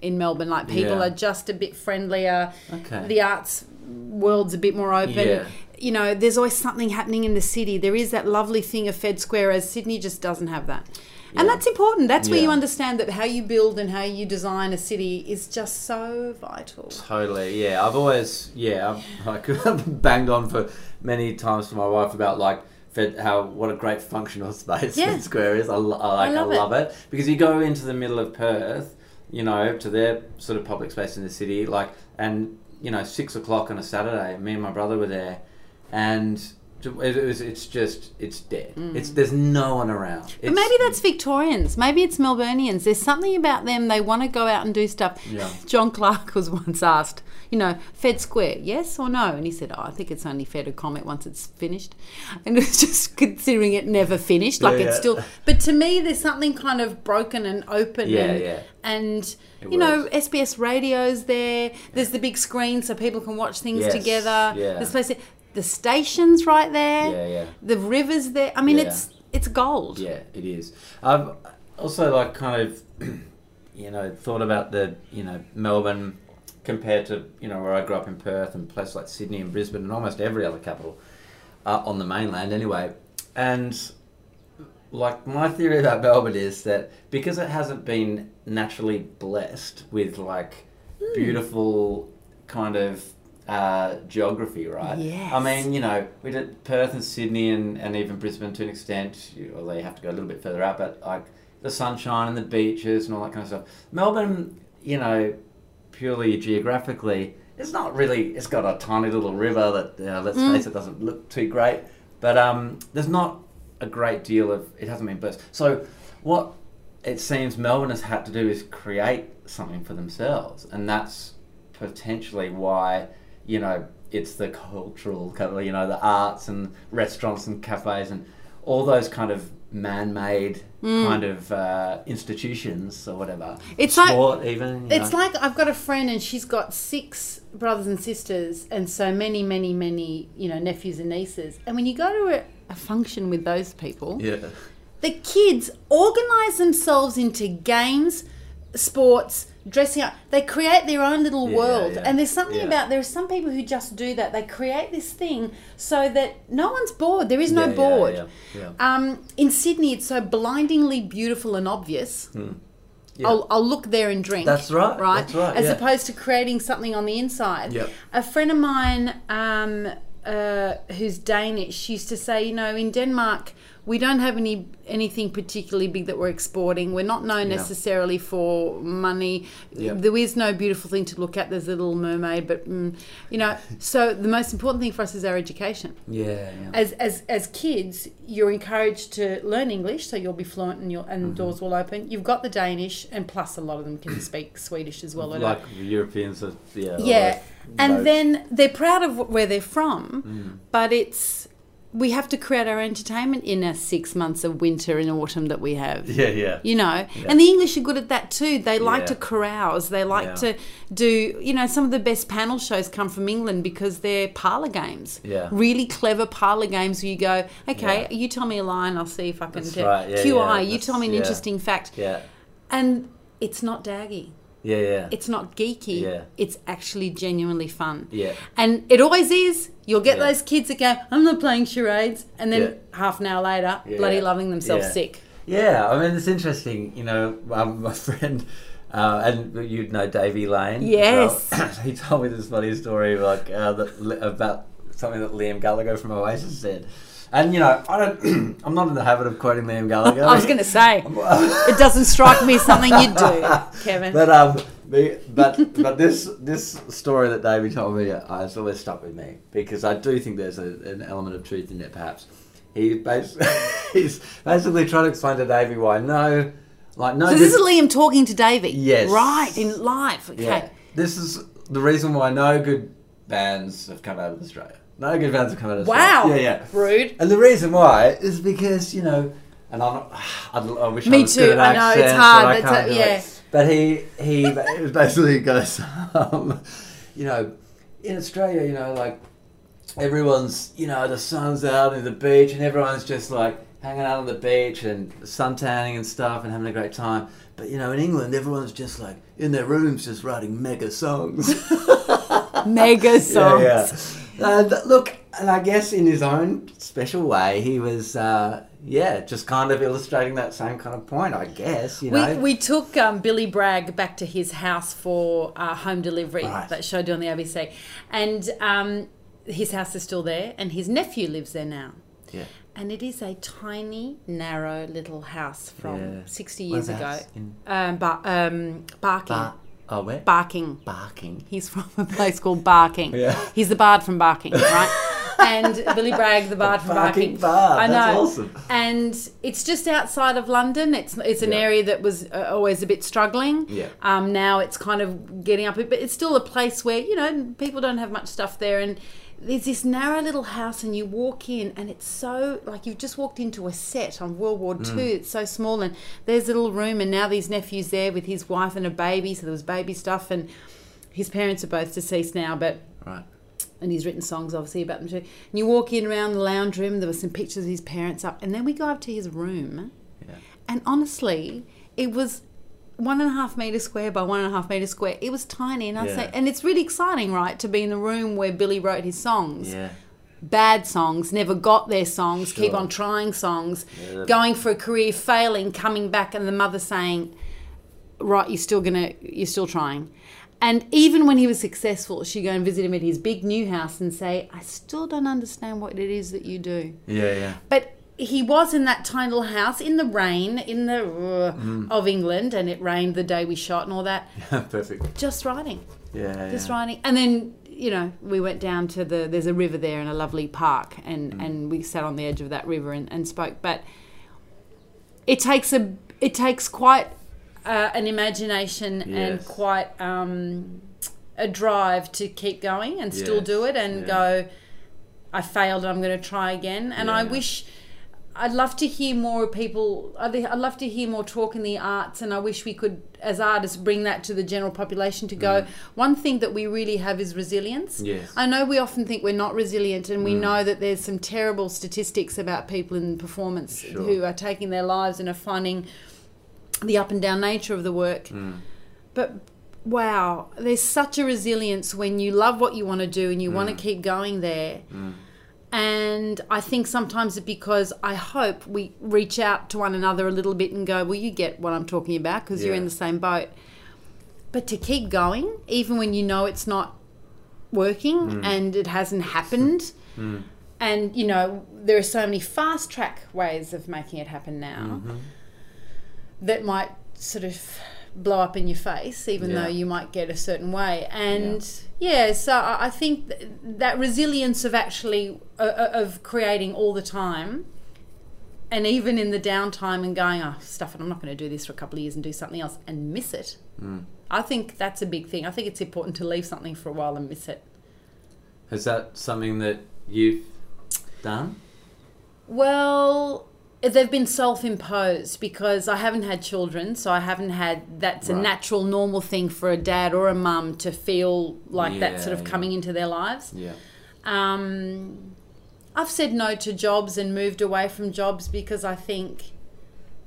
in Melbourne. Like people
Yeah.
are just a bit friendlier.
Okay.
The arts world's a bit more open.
Yeah.
You know, there's always something happening in the city. There is that lovely thing of Fed Square, as Sydney just doesn't have that. And that's important. That's where you understand that how you build and how you design a city is just so vital.
Totally, yeah. I've always, yeah, I've like banged on for many times to my wife about like Fed, how what a great functional space
Yeah.
Fed Square is. I, I like, I
love
love,
it.
it. because you go into the middle of Perth, you know, to their sort of public space in the city, like, and you know, six o'clock on a Saturday, me and my brother were there, and it was, it's just, it's dead. It's there's no one around.
Mm. But maybe that's Victorians. Maybe it's Melburnians. There's something about them. They want to go out and do stuff.
Yeah.
John Clarke was once asked, you know, Fed Square, yes or no? And he said, oh, I think it's only fair to comment once it's finished. And it was just considering it never finished. Like
Yeah,
it's
yeah.
still. But to me, there's something kind of broken and open.
Yeah,
and,
yeah.
And,
It
you know. SBS radio's there. There's the big screen so people can watch things
Yes,
together.
yeah.
There's place the station's right there.
Yeah, yeah.
The river's there. I mean,
Yeah.
it's it's gold.
Yeah, it is. I've also like kind of, you know, thought about the you know Melbourne compared to you know where I grew up in Perth and places like Sydney and Brisbane and almost every other capital uh, on the mainland anyway. And like my theory about Melbourne is that because it hasn't been naturally blessed with like
Hmm.
beautiful kind of uh, geography, right?
Yes.
I mean, you know, we did Perth and Sydney and, and even Brisbane to an extent, although you have to go a little bit further out, but like the sunshine and the beaches and all that kind of stuff. Melbourne, you know, purely geographically, it's not really, it's got a tiny little river that, uh, let's
Mm.
face it, doesn't look too great, but um, there's not a great deal of, it hasn't been blessed. So, what it seems Melbourne has had to do is create something for themselves, and that's potentially why you know it's the cultural, you know, the arts and restaurants and cafes and all those kind of man-made kind of uh, institutions or whatever.
Mm. It's like-
even.
It's
know.
like I've got a friend and she's got six brothers and sisters, and so many, many, many, you know, nephews and nieces. And when you go to a, a function with those people,
yeah,
the kids organize themselves into games, sports, dressing up. They create their own little
Yeah,
world.
yeah,
And there's something
yeah.
about there are some people who just do that. They create this thing so that no one's bored. There is no bored. Um, in Sydney, it's so blindingly beautiful and obvious.
Yeah.
I'll, I'll look there and drink.
That's right,
Right.
that's right,
As opposed to creating something on the inside.
Yep.
A friend of mine um, uh, who's Danish used to say, you know, in Denmark, we don't have any anything particularly big that we're exporting. We're not known
Yeah.
necessarily for money.
Yep.
There is no beautiful thing to look at. There's a little mermaid, but mm, you know. So the most important thing for us is our education
yeah, yeah.
as as as kids, you're encouraged to learn English, so you'll be fluent and you'll and
Mm-hmm.
doors will open. You've got the Danish, and plus a lot of them can speak Swedish as well.
Like Europeans, are, yeah,
yeah,
like
and then they're proud of where they're from,
Mm.
but it's we have to create our entertainment in our six months of winter and autumn that we have.
yeah, yeah,
You know, and the English are good at that too. They like
Yeah.
to carouse. They like
Yeah.
to do, you know, some of the best panel shows come from England because they're parlor games.
Yeah.
Really clever parlor games where you go, okay,
Yeah.
you tell me a line, I'll see if I can
That's
tell.
right, yeah,
QI,
yeah,
you tell me an
yeah.
interesting fact.
yeah,
And it's not daggy.
Yeah, yeah.
It's not geeky.
Yeah.
It's actually genuinely fun.
Yeah.
And it always is. You'll get
Yeah.
those kids that go, I'm not playing charades. And then
Yeah.
half an hour later,
Yeah.
bloody loving themselves sick.
Yeah, I mean it's interesting. You know, um, my friend, uh, and you'd know Davey Lane.
Yes.
well. he told me this funny story like uh, that, about something that Liam Gallagher from Oasis said. And you know, I don't. I'm not in the habit of quoting Liam Gallagher.
I was going to say, it doesn't strike me as something you'd do, Kevin.
But um, but but this this story that Davey told me uh, has always stuck with me because I do think there's a, an element of truth in it. Perhaps he bas- he's basically trying to explain to Davey why no, like no.
so this is Liam talking to Davey.
Yes.
Right, in live. Okay.
yeah, this is the reason why no good bands have come out of Australia. No good bands have come out of
Wow.
Yeah, yeah.
Rude.
And the reason why is because you know, and I'm not, I, I wish
Me
I was
too,
good at saying. Me too.
I know, it's hard,
but I can't
a- yeah.
it. But he he was basically goes, um, you know, in Australia, you know, like everyone's, you know, the sun's out in the beach, and everyone's just like hanging out on the beach and sun tanning and stuff and having a great time. But you know, in England, everyone's just like in their rooms, just writing mega songs.
Mega songs.
Yeah, yeah. And look, and I guess in his own special way, he was, uh, yeah, just kind of illustrating that same kind of point. I guess you know.
We, we took um, Billy Bragg back to his house for uh, home delivery,
Right.
that show on the ABC. And um, his house is still there, and his nephew lives there now.
yeah.
And it is a tiny, narrow little house from
Yeah.
60 years ago.
In
Um, bar- um, Barking.
Bar- oh, where?
Barking.
Barking.
He's from a place called Barking.
Yeah.
He's the bard from Barking, right? and Billy Bragg, the bard from
Barking
Barking.
Bard,
I know.
that's awesome.
And it's just outside of London. It's it's an
Yeah.
area that was uh, always a bit struggling.
Yeah.
Um, now it's kind of getting up, but it's still a place where you know people don't have much stuff there, and there's this narrow little house, and you walk in, and it's so like you've just walked into a set on World War Two.
Mm.
It's so small, and there's a little room, and now these nephews there with his wife and a baby. So there was baby stuff, and his parents are both deceased now, but
Right.
and he's written songs obviously about them too. And you walk in around the lounge room, there were some pictures of his parents up, and then we go up to his room,
Yeah.
and honestly, it was one and a half meter square by one and a half meter square. It was tiny, and I
Yeah.
say, and it's really exciting, right, to be in the room where Billy wrote his songs.
Yeah.
Bad songs, never got their songs, keep on trying songs,
Yeah.
going for a career, failing, coming back, and the mother saying, right, you're still gonna, you're still trying. And even when he was successful, she'd go and visit him at his big new house and say, I still don't understand what it is that you do.
Yeah. Yeah.
But he was in that tiny little house in the rain, in the uh,
Mm.
of England, and it rained the day we shot and all that, Yeah,
Perfect.
just writing,
Yeah.
just
yeah.
writing. And then, you know, we went down to the, there's a river there and a lovely park, and,
Mm.
and we sat on the edge of that river and, and spoke. But it takes a, it takes quite uh, an imagination and quite um, a drive to keep going and still do it and
yeah.
go i failed i'm going to try again and i wish i'd love to hear more people i'd love to hear more talk in the arts and i wish we could as artists bring that to the general population to go mm. one thing that we really have is resilience
Mm. Yes.
I know we often think we're not resilient, and we mm. know that there's some terrible statistics about people in performance
Sure.
who are taking their lives and are finding the up and down nature of the work. Mm. But wow, there's such a resilience when you love what you want to do and you want to keep going there. And I think sometimes it's because I hope we reach out to one another a little bit and go, well, you get what I'm talking about because you're in the same boat. But to keep going, even when you know it's not working mm. and it hasn't happened, mm. and you know, there are so many fast track ways of making it happen now mm-hmm. that might sort of blow up in your face, even
Yeah.
though you might get a certain way. And yeah, so I think th- that resilience of actually uh, of creating all the time, and even in the downtime and going, oh, stuff it, I'm not going to do this for a couple of years and do something else and miss it. I think that's a big thing. I think it's important to leave something for a while and miss it.
Is that something that you've done?
Well, they've been self-imposed because I haven't had children, so I haven't had that's a natural, normal thing for a dad or a mum to feel like that sort of
Yeah, yeah.
coming into their lives.
Yeah.
Um, I've said no to jobs and moved away from jobs because I think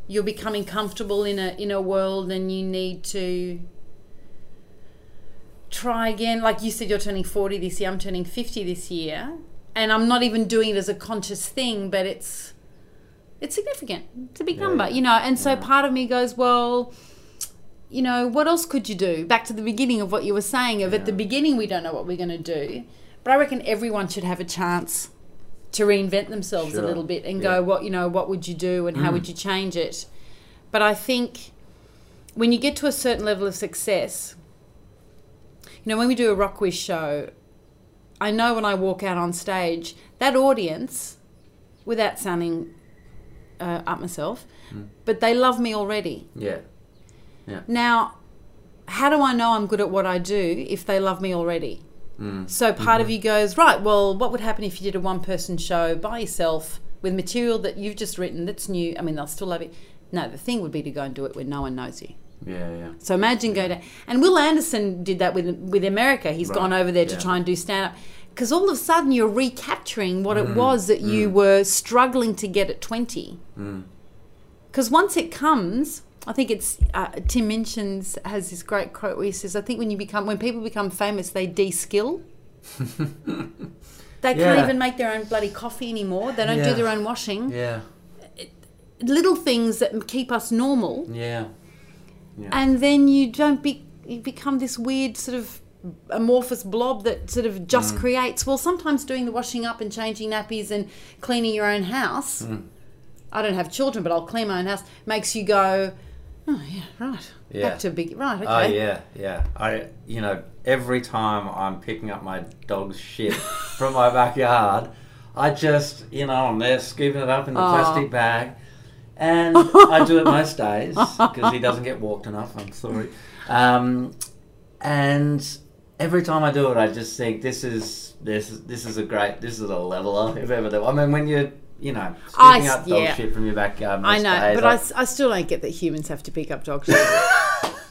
you're becoming comfortable in a in a world and you need to try again. Like you said, you're turning 40 this year. I'm turning 50 this year, and I'm not even doing it as a conscious thing, but it's it's significant. It's a big
Yeah.
number, you know. And so
Yeah.
part of me goes, well. You know, what else could you do? Back to the beginning of what you were saying of at the beginning we don't know what we're going to do. But I reckon everyone should have a chance to reinvent themselves a little bit and
Yeah.
go, what you know, what would you do and how
Mm.
would you change it? But I think when you get to a certain level of success, you know, when we do a Rockwiz show, I know when I walk out on stage, that audience, without sounding uh, up myself,
Mm.
but they love me already.
Yeah. Yeah.
Now, how do I know I'm good at what I do if they love me already?
Mm.
So part of you goes, right, well, what would happen if you did a one person show by yourself with material that you've just written that's new? I mean, they'll still love it. No, the thing would be to go and do it when no one knows you.
Yeah. Yeah.
So imagine going to, and Wil Anderson did that with with America. He's
Right,
gone over there to try and do stand up. Because all of a sudden you're recapturing what
Mm,
it was that you were struggling to get at 20.
Mm.
Because once it comes, I think it's uh, Tim Minchin's has this great quote where he says, "I think when you become when people become famous, they de-skill. they can't even make their own bloody coffee anymore. They don't
Yeah.
do their own washing.
Yeah.
Little things that keep us normal,
Yeah. Yeah.
and then you don't be you become this weird sort of amorphous blob that sort of
Mm.
just creates. Well, sometimes doing the washing up and changing nappies and cleaning your own house.
Mm.
I don't have children, but I'll clean my own house. Makes you go, oh yeah, right.
Yeah.
Back to big right. Okay.
Oh yeah, yeah. I you know every time I'm picking up my dog's shit from my backyard, I just you know I'm there scooping it up in the
Aw.
plastic bag, and I do it most days because he doesn't get walked enough. I'm sorry, um, and every time I do it, I just think this is this is this is a great this is a leveler if ever there. I mean when you you know
I
scooping up dog
yeah.
shit from your backyard.
I know,
days,
but I still don't get that humans have to pick up dog shit.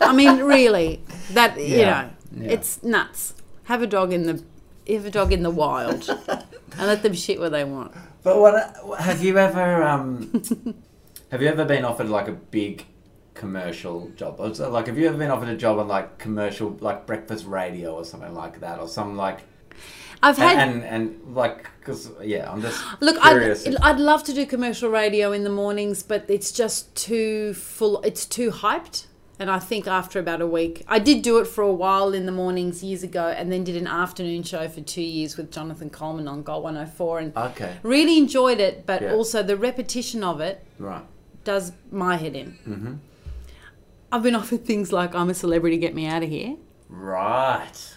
I mean, really, that you know,
Yeah.
it's nuts. Have a dog in the have a dog in the wild and let them shit where they want.
But what have you ever um have you ever been offered like a big commercial job? So, like have you ever been offered a job on like commercial like breakfast radio or something like that or some like
I've had
and, and and like cuz yeah, I'm just
Look, I'd,
curious.
I'd love to do commercial radio in the mornings, but it's just too full. It's too hyped. And I think after about a week, I did do it for a while in the mornings years ago, and then did an afternoon show for two years with Jonathan Coleman on Gold 104, and
okay.
really enjoyed it. But
Yeah.
also the repetition of it
Right.
does my head in.
Mhm.
I've been offered things like I'm a celebrity, get me out of here.
Right.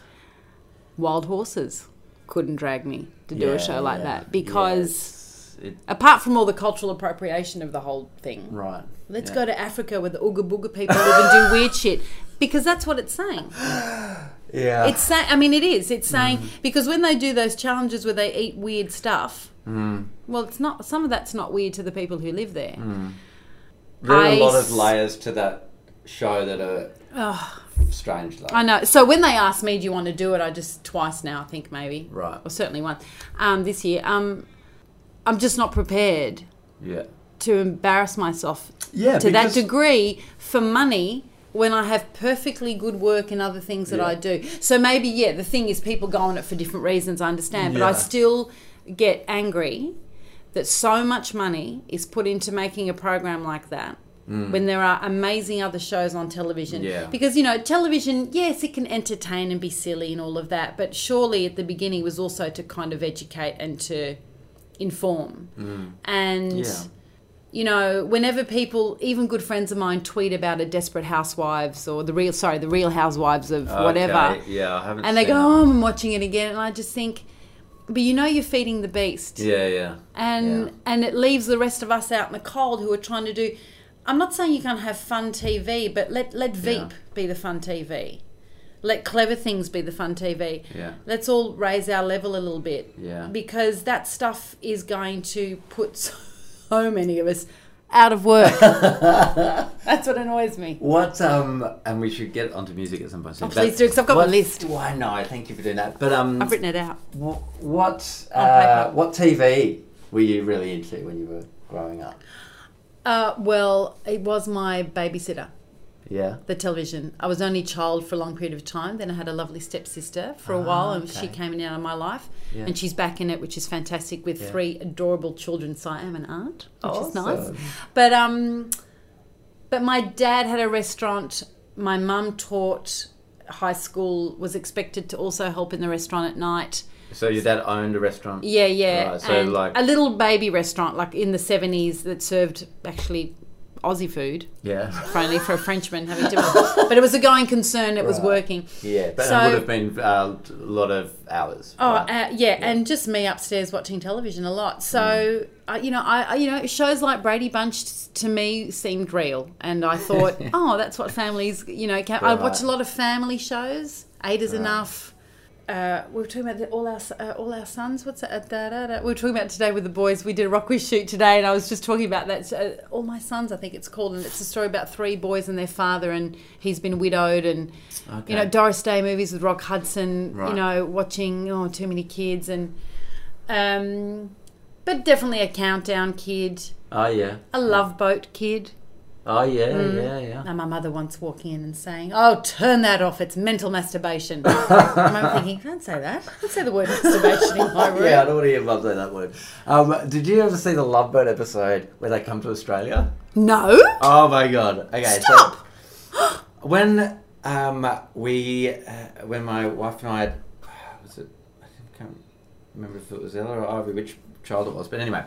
Wild horses couldn't drag me to do a show like
Yeah,
that because
yes, it
Apart from all the cultural appropriation of the whole thing.
right.
Let's
Yeah.
go to Africa where the Ooga Booga people live and do weird shit. Because that's what it's saying.
Yeah.
It's saying, I mean, it is. It's saying,
Mm.
because when they do those challenges where they eat weird stuff,
Mm.
well, it's not, some of that's not weird to the people who live there.
there are a
I
lot of layers to that show that are strange. Though.
I know. So when they asked me, do you want to do it? I just, twice now, I think maybe.
Right.
Or certainly once. Um, this year. Um, I'm just not prepared
Yeah.
to embarrass myself
Yeah.
to that degree for money when I have perfectly good work in other things that
Yeah.
I do. So maybe, yeah, the thing is people go on it for different reasons, I understand, but I still get angry that so much money is put into making a program like that. When there are amazing other shows on television.
Mm. Yeah.
Because, you know, television, yes, it can entertain and be silly and all of that, but surely at the beginning was also to kind of educate and to inform. And
Mm. Yeah.
you know, whenever people, even good friends of mine, tweet about a Desperate Housewives or the real, sorry, the Real Housewives of whatever,
Yeah, I haven't.
and they go. "Oh, I'm watching it again," and I just think, but you know, you're feeding the beast,
Yeah, yeah.
and
Yeah.
and it leaves the rest of us out in the cold who are trying to do. I'm not saying you can't have fun TV, but let let Veep be the fun TV. Let clever things be the fun TV.
Yeah.
Let's all raise our level a little bit.
Yeah.
Because that stuff is going to put so many of us out of work. That's what annoys me.
What um, and we should get onto music at some point. soon,
Oh, please do, 'cause I've got my
what-
list.
Why no? Thank you for doing that. But um,
I've written it out.
wh- what uh, what TV were you really into when you were growing up?
Uh, well, it was my babysitter.
Yeah.
the television. I was only child for a long period of time. Then I had a lovely stepsister for a
Ah,
while, and she came in and out of my life.
Yeah.
And she's back in it, which is fantastic, with
Yeah.
three adorable children. So I am an aunt, which is nice. But um, but my dad had a restaurant. My mum taught high school. Was expected to also help in the restaurant at night.
So your dad owned a restaurant.
Yeah, yeah.
Right, so
and
like-
a little baby restaurant, like in the seventies, that served actually Aussie food.
Yeah.
Friendly for a Frenchman having to, but it was a going concern. It was working.
Yeah, but
So-
it would have been uh, a lot of hours.
Oh,
right?
uh, yeah, and just me upstairs watching television a lot. So, uh, you know, I, I, you know, shows like Brady Bunch to me seemed real, and I thought, oh, that's what families, you know, can, I watch a lot of family shows. Eight is enough. Uh, we were talking about the, all our uh, all our sons. What's that? Uh, da, da, da. We were talking about today with the boys. We did a Rockwiz shoot today, and I was just talking about that. Uh, all my sons, I think it's called, and it's a story about three boys and their father, and he's been widowed, and you know Doris Day movies with Rock Hudson.
Right.
You know, watching oh too many kids, and um, but definitely a countdown kid,
Oh yeah.
a love boat kid.
Oh yeah,
Mm.
yeah, yeah.
And my mother once walking in and saying, "Oh, turn that off! It's mental masturbation." I'm thinking, "Can't say that. Don't say the word masturbation in my room."
Yeah, I don't want to hear mum say that word. Um, did you ever see the Love Boat episode where they come to Australia?
No.
Oh my god. Okay,
Stop.
so when um, we, uh, when my wife and I, had, was it? I can't remember if it was Ella or Ivy, which child it was, but anyway.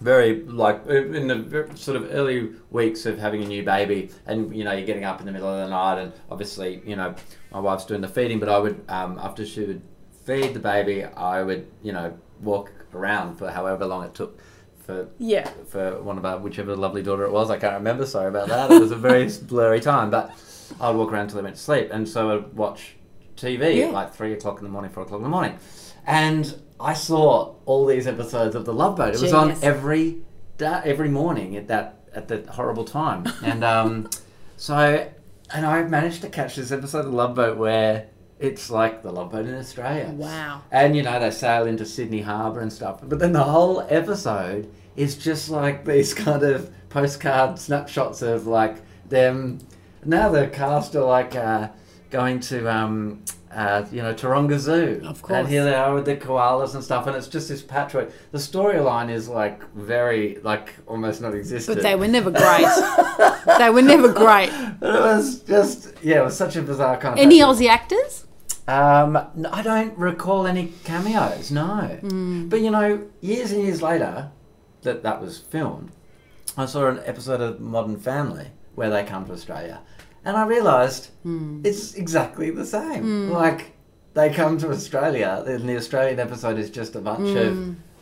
Very like in the sort of early weeks of having a new baby, and you know you're getting up in the middle of the night, and obviously you know my wife's doing the feeding, but I would um, after she would feed the baby, I would you know walk around for however long it took for
Yeah.
for one of our whichever lovely daughter it was. I can't remember. Sorry about that. It was a very blurry time, but I'd walk around till they went to sleep, and so I'd watch TV
Yeah.
at like three o'clock in the morning, four o'clock in the morning, and I saw all these episodes of The Love Boat. It was on every da- every morning at that at that horrible time, and um, so and I managed to catch this episode of The Love Boat where. It's like the Love Boat in Australia.
Wow.
And you know, they sail into Sydney Harbour and stuff. But then the whole episode is just like these kind of postcard snapshots of like them. Now the cast are like uh, going to, um, uh, you know, Taronga Zoo.
Of course.
And here they are with the koalas and stuff. And it's just this patchwork. The storyline is like very, like almost not existent.
But they were never great. they were never great.
But it was just, yeah, it was such a bizarre kind of.
Any
patchwork.
Aussie actors?
Um, I don't recall any cameos. No, but you know, years and years later, that that was filmed. I saw an episode of Modern Family where they come to Australia, and I realised it's exactly the same. Like they come to Australia, and the Australian episode is just a bunch of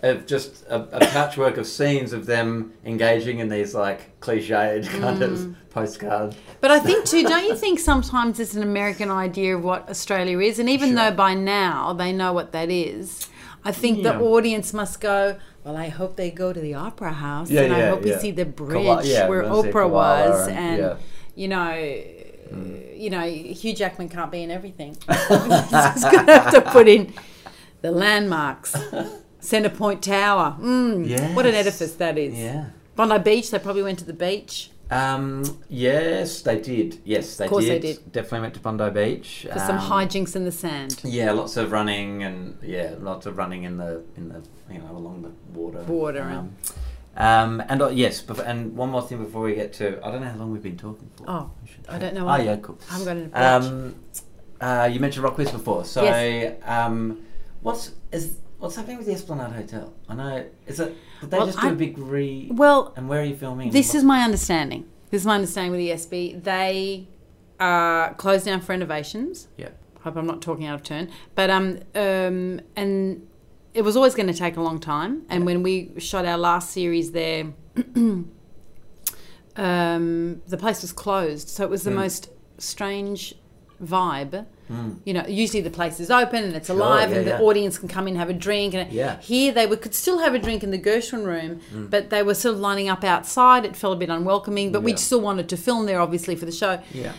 of just a, a patchwork of scenes of them engaging in these like cliched kind
Mm.
of postcards.
But I think too, don't you think sometimes it's an American idea of what Australia is, and even
Sure.
though by now they know what that is, I think
Yeah.
the audience must go. Well, I hope they go to the opera house,
Yeah,
and I hope
yeah.
we see the bridge
Koala- yeah,
where
we're gonna see
Oprah
koala
was,
and-
and
yeah. Mm.
you know. You know, Hugh Jackman can't be in everything. He's going to have to put in the landmarks, Centrepoint Tower. Mm, What an edifice that is.
Yeah.
Bondi Beach, they probably went to the beach
Um, yes, they did. Yes, they
Of course
did.
they did.
Definitely went to Bondi Beach.
for some
Um,
hijinks in the sand.
Yeah, lots of running and yeah, lots of running in the in the you know along the water.
Water
Um, um, and uh, yes, and one more thing before we get to I don't know how long we've been talking for.
Oh, I don't know
Oh yeah, cool.
I haven't got an.
Um, uh, you mentioned Rockwiz before, so
Yes.
um, what's is what's happening with the Esplanade Hotel? I know is it did they
Well,
just do a
I'm-
big re?
well,
and where are you filming?
this
What-
is my understanding. This is my understanding with the Espy. They uh, closed down for renovations.
yeah.
Hope I'm not talking out of turn. But um, um, and it was always going to take a long time. And when we shot our last series there, um, the place was closed. So it was the
Mm.
most strange vibe.
Mm.
You know, usually the place is open and it's
Sure,
alive,
yeah,
and
yeah.
the audience can come in and have a drink. And
Yeah.
here they would, could still have a drink in the Gershwin room,
Mm.
but they were sort of lining up outside. It felt a bit unwelcoming, but we still wanted to film there, obviously, for the show.
Yeah.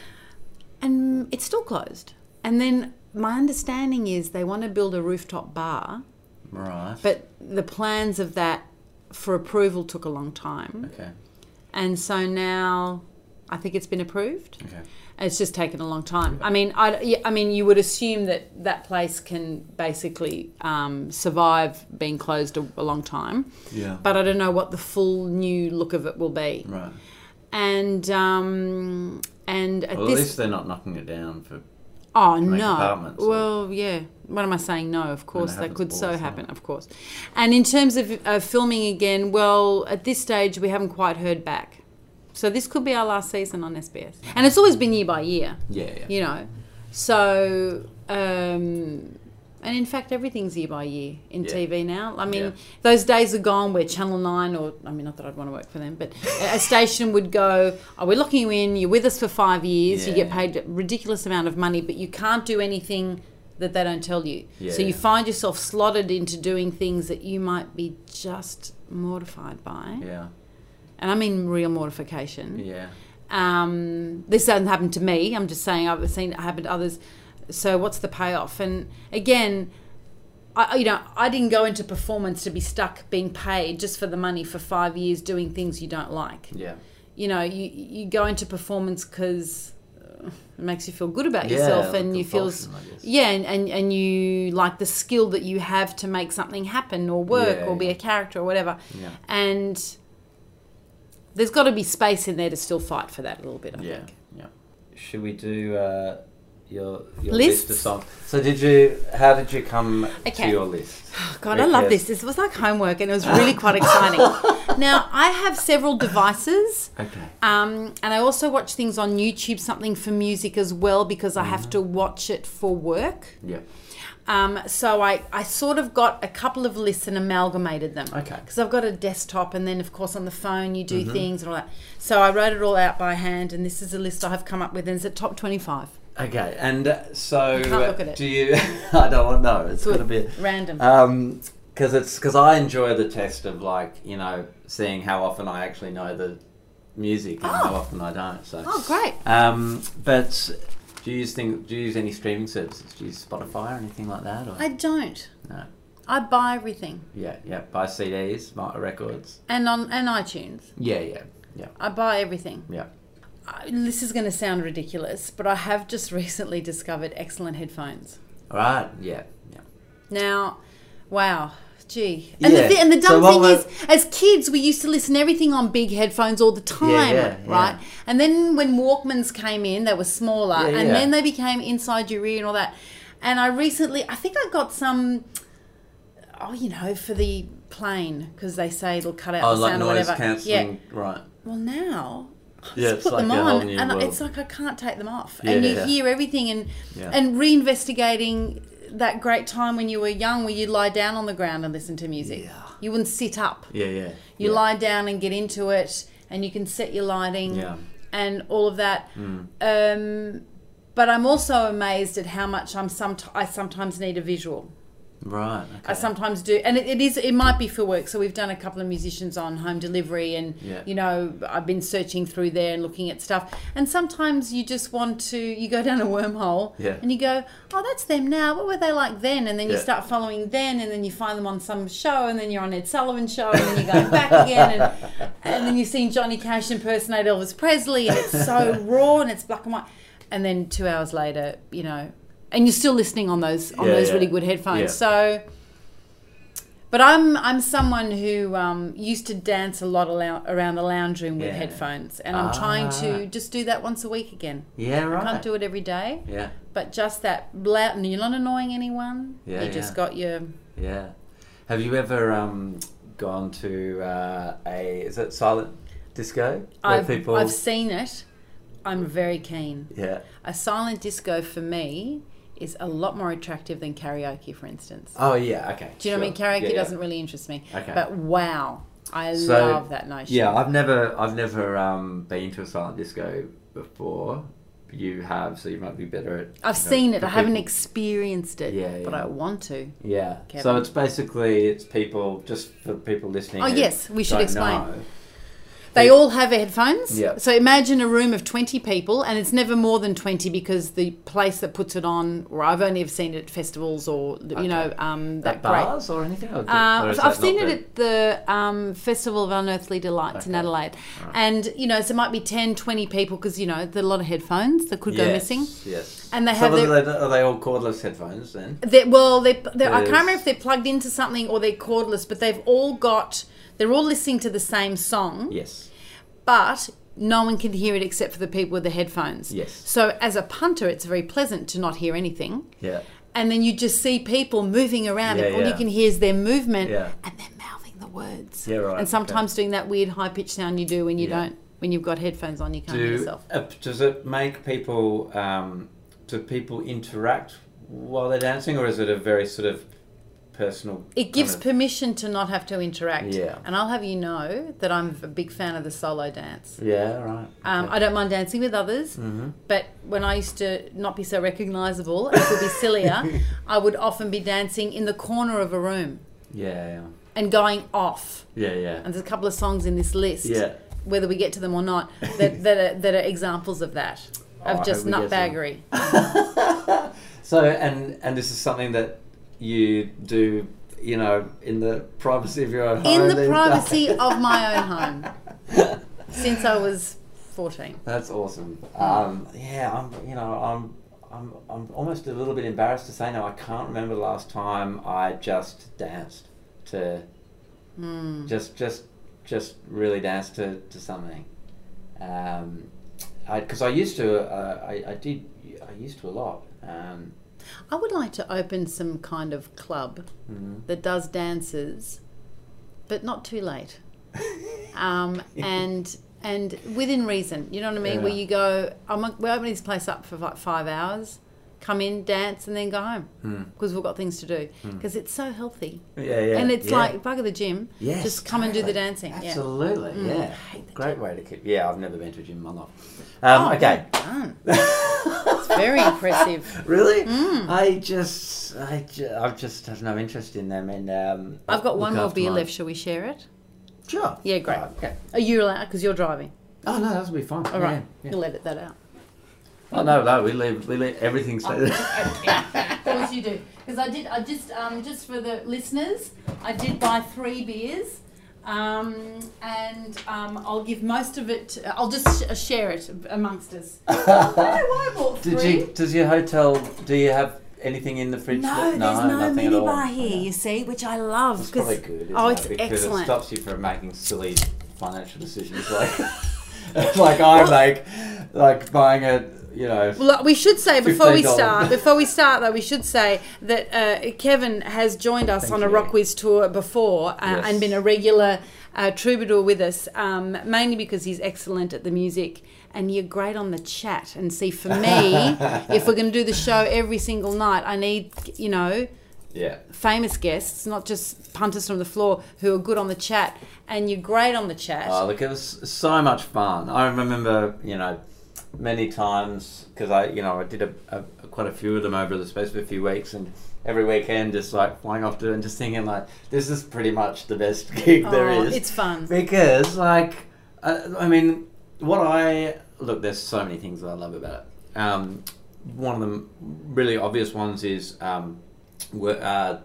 And it's still closed. And then my understanding is they want to build a rooftop bar,
Right.
but the plans of that for approval took a long time.
okay.
And so now I think it's been approved.
Okay.
It's just taken a long time. I mean, I, I mean, you would assume that that place can basically um, survive being closed a, a long time,
Yeah.
but I don't know what the full new look of it will be.
right.
And um, and at
Well, at
this,
least they're not knocking it down for.
Oh no, well, yeah. What am I saying? No, of course that could so happen,
time.
of course. And in terms of uh, filming again, well, at this stage we haven't quite heard back. So this could be our last season on SBS, and it's always been year by year.
Yeah. yeah.
you know. So, um, and in fact, everything's year by year in
Yeah.
TV now. I mean,
Yeah.
those days are gone where Channel 9, or I mean, not that I'd want to work for them, but a station would go, Oh, we're locking you in, you're with us for five years, you get paid a ridiculous amount of money, but you can't do anything that they don't tell you.
Yeah,
so you find yourself slotted into doing things that you might be just mortified by.
Yeah.
And I mean real mortification.
Yeah.
Um, this hasn't happened to me. I'm just saying I've seen it happen to others. So what's the payoff? And again, I, you know, I didn't go into performance to be stuck being paid just for the money for five years doing things you don't like.
Yeah.
You know, you you go into performance because it makes you feel good about
Yeah,
yourself,
like
and you feel
compulsion, I guess.
yeah, and, and and you like the skill that you have to make something happen or work
Yeah,
or be a character or whatever.
Yeah.
And there's got to be space in there to still fight for that a little bit. I
Yeah.
think.
Yeah. Should we do uh, your your list of songs? So did you? How did you come to your list?
Oh, God, I love this. This was like homework, and it was really quite exciting. now, I have several devices,
Okay.
um, and I also watch things on YouTube, something for music as well, because I
Mm-hmm.
have to watch it for work.
Yeah.
Um, so I, I sort of got a couple of lists and amalgamated them.
Okay.
Because I've got a desktop, and then of course on the phone you do things and all that. So I wrote it all out by hand, and this is a list I have come up with, and it's at top twenty-five.
Okay. And uh, so
can't look at it.
do you? I don't want. No, it's going to be.
Random.
Um, because it's because I enjoy the test of like you know seeing how often I actually know the music and how
Oh.
often I don't. So.
oh, great.
Um, but do you use thing? Do you use any streaming services? Do you use Spotify or anything like that? Or?
I don't.
no.
I buy everything,
Yeah, yeah. Buy CDs, buy records.
and on and iTunes.
Yeah, yeah, yeah,
I buy everything.
yeah.
This is going to sound ridiculous, but I have just recently discovered excellent headphones.
All right. Yeah, yeah.
Now, wow, gee. And,
Yeah.
the, thi- and the dumb
what
thing is, as kids, we used to listen to everything on big headphones all the time,
yeah,
right?
yeah.
And then when Walkmans came in, they were smaller, and then they became inside your ear and all that. And I recently, I think I got some, oh, you know, for the plane because they say it'll cut out
Oh,
the
like
sound or
noise
whatever. Yeah.
Right.
Well, now
Yeah,
just
it's
put
like
them on, and
world.
it's like I can't take them off.
Yeah,
and you
yeah.
hear everything, and
Yeah.
and reinvestigating that great time when you were young, where you'd lie down on the ground and listen to music. You wouldn't sit up.
Yeah, yeah.
You lie down and get into it, and you can set your lighting
Yeah. Mm.
and all of that. Um, but I'm also amazed at how much I'm some I sometimes need a visual.
Right. Okay.
I sometimes do, and it, it is. It might be for work. So we've done a couple of musicians on home delivery, and
Yeah.
you know, I've been searching through there and looking at stuff. And sometimes you just want to. You go down a wormhole,
Yeah.
and you go, "Oh, that's them now. What were they like then?" And then you
Yeah.
start following then, and then you find them on some show, and then you're on Ed Sullivan show, and then you're going back again, and, and then you've seen Johnny Cash impersonate Elvis Presley, and it's so raw and it's black and white. And then two hours later, you know, and you're still listening on those on
Yeah,
those
yeah.
really good headphones.
Yeah.
So. But I'm I'm someone who um, used to dance a lot around the lounge room with headphones, and I'm trying
Ah.
to just do that once a week again.
Yeah, right.
I can't do it every day,
Yeah,
but just that loud, and you're not annoying anyone.
Yeah,
you just got your.
yeah. Have you ever um, gone to uh, a is it silent disco? Where
I've
people.
I've seen it. I'm very keen.
yeah.
A silent disco for me is a lot more attractive than karaoke, for instance.
Oh yeah. Okay.
Do you know what I mean? Karaoke
Yeah, yeah.
doesn't really interest me.
Okay.
But wow, I
So,
love that notion.
Yeah, I've never, I've never um, been to a silent disco before. You have, so you might be better at.
I've
know,
seen it. I haven't experienced it,
Yeah,
but
yeah.
I want to.
Yeah.
Kevin.
So it's basically it's people just for people listening.
Oh, yes, we should explain.
know.
They all have headphones.
Yeah.
So imagine a room of 20 people, and it's never more than 20 because the place that puts it on, or I've only ever seen it at festivals or, you know, um, that
At
great.
bars or anything. Or,
Uh,
or
I've,
is
I've
that
seen it at the um, Festival of Unearthly Delights in
Okay.
Adelaide. And, you know, so it might be 10, 20 people because, you know, there are a lot of headphones that could go missing.
Yes.
And they have
are,
their-
they, are they all cordless headphones then?
They, well, they, they're, I can't remember if they're plugged into something or they're cordless, but they've all got, they're all listening to the same song.
Yes.
but no one can hear it except for the people with the headphones.
Yes.
So as a punter, it's very pleasant to not hear anything.
Yeah.
And then you just see people moving around,
Yeah,
and all you can hear is their movement,
Yeah.
and they're mouthing the words.
Yeah, right,
And sometimes doing that weird high pitched sound you do when you
Yeah.
don't, when you've got headphones on, you can't hear
Do
yourself.
uh, does it make people? Um, do people interact while they're dancing, or is it a very sort of personal?
It gives
kind
permission to not have to interact.
Yeah.
And I'll have you know that I'm a big fan of the solo dance.
yeah. Right.
Um,
okay.
I don't mind dancing with others,
Mhm.
but when I used to not be so recognisable and could be sillier, I would often be dancing in the corner of a room
Yeah. Yeah.
And going off.
Yeah. Yeah.
And there's a couple of songs in this list,
Yeah.
whether we get to them or not, that, that, are, that are examples of that,
Oh,
of
I
just
hope we get some.
nutbaggery.
So and and this is something that you do, you know, in the privacy of your own home.
In the privacy
days?
of my own home since I was 14.
That's awesome. Um, yeah, I'm. You know, I'm. I'm. I'm almost a little bit embarrassed to say now. I can't remember the last time I just danced to.
Hmm.
Just, just, just really danced to to something. Um, because I, used to. Uh, I, I did. I used to a lot. Um,
I would like to open some kind of club
mhm.
that does dances, but not too late. um, and and within reason, you know what I mean. Where you go, I'm, we're opening this place up for like five hours. Come in, dance, and then go home
Hmm.
because we've got things to do. Because it's so healthy,
Yeah, yeah.
and it's
yeah.
like bugger the gym.
Yes,
just come and do the dancing. Yeah.
Absolutely,
Mm,
yeah.
I
Great
gym.
way to keep. Yeah, I've never been to a gym in my life. Um,
Oh,
okay.
well done. it's very impressive.
really?
Mm.
I just, I, ju- I just have no interest in them. And um,
I've got one more beer
my-
left. Shall we share it?
Sure.
Yeah, great.
Oh, okay.
Are you allowed? Because you're driving.
Oh no, that'll be fine.
All right,
Yeah, yeah.
you'll edit that out.
Oh no, no, we leave, we leave everything. So
of course you do. Because I did, I just, um, just for the listeners, I did buy three beers, um, and um, I'll give most of it. I'll just sh- share it amongst us. I why I bought three.
Did you? Does your hotel? Do you have anything in the fridge?
No,
that-
there's no
nothing at all.
minibar here. You see, which I love.
It's
'cause-
probably good. Isn't
oh,
it?
it's
because
excellent.
it stops you from making silly financial decisions like like I make, like buying a you know.
Well, look, we should say before we
$15.
start, before we start though, we should say that uh, Kevin has joined us
Thank
on a
you.
Rockwiz tour before uh,
Yes.
and been a regular uh, troubadour with us, um, mainly because he's excellent at the music and you're great on the chat. And see, for me, if we're going to do the show every single night, I need, you know,
Yeah.
famous guests, not just punters from the floor who are good on the chat, and you're great on the chat.
Oh, look, it was so much fun. I remember, you know, many times because I, you know, I did a, a, quite a few of them over the space of a few weeks, and every weekend just like flying off to and just thinking like, this is pretty much the best gig there
Oh,
is.
It's fun.
because, like, I, I mean, what I look, there's so many things that I love about it. Um, one of the really obvious ones is um, uh,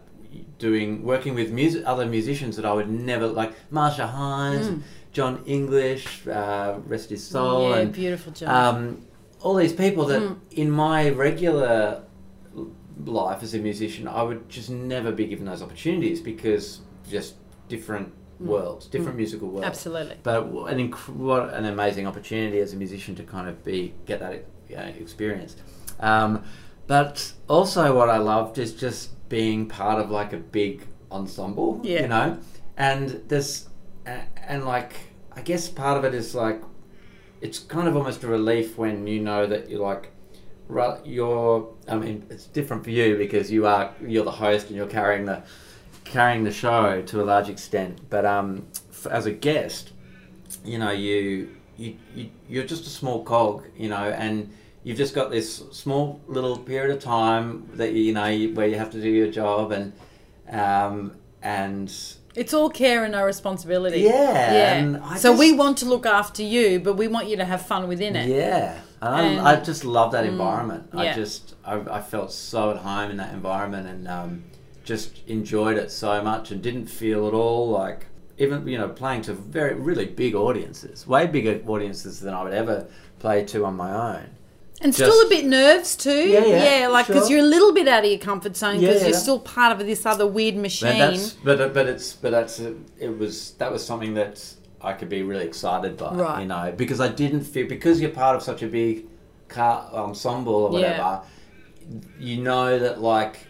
doing working with music, other musicians that I would never like Marcia Hines, Jon English, uh, rest his soul,
yeah,
and
beautiful job.
um, all these people that
Mm.
in my regular life as a musician, I would just never be given those opportunities because just different worlds, different musical worlds.
Absolutely.
But an inc- what an amazing opportunity as a musician to kind of be get that you know, experience. Um, but also, what I loved is just being part of like a big ensemble.
Yeah.
You know, and this a- and like I guess part of it is like it's kind of almost a relief when you know that you're like you're I mean it's different for you because you are you're the host and you're carrying the carrying the show to a large extent. But um as a guest you know you, you you you're just a small cog you know and you've just got this small little period of time that you know where you have to do your job and um and
It's all care and no responsibility.
Yeah,
Yeah. so we want to look after you, but we want you to have fun within it.
Yeah, and,
And-
I, I just love that environment. I just I, I felt so at home in that environment and um, just enjoyed it so much and didn't feel at all like even you know playing to very really big audiences, way bigger audiences than I would ever play to on my own.
And
Just-
still a bit nerves too.
Yeah, yeah,
like because
sure.
you're a little bit out of your comfort zone because
Yeah.
you're still part of this other weird machine.
But that's but but it's but that's it was that was something that I could be really excited by.
Right.
You know, because I didn't feel because you're part of such a big car ensemble or whatever.
Yeah.
You know that like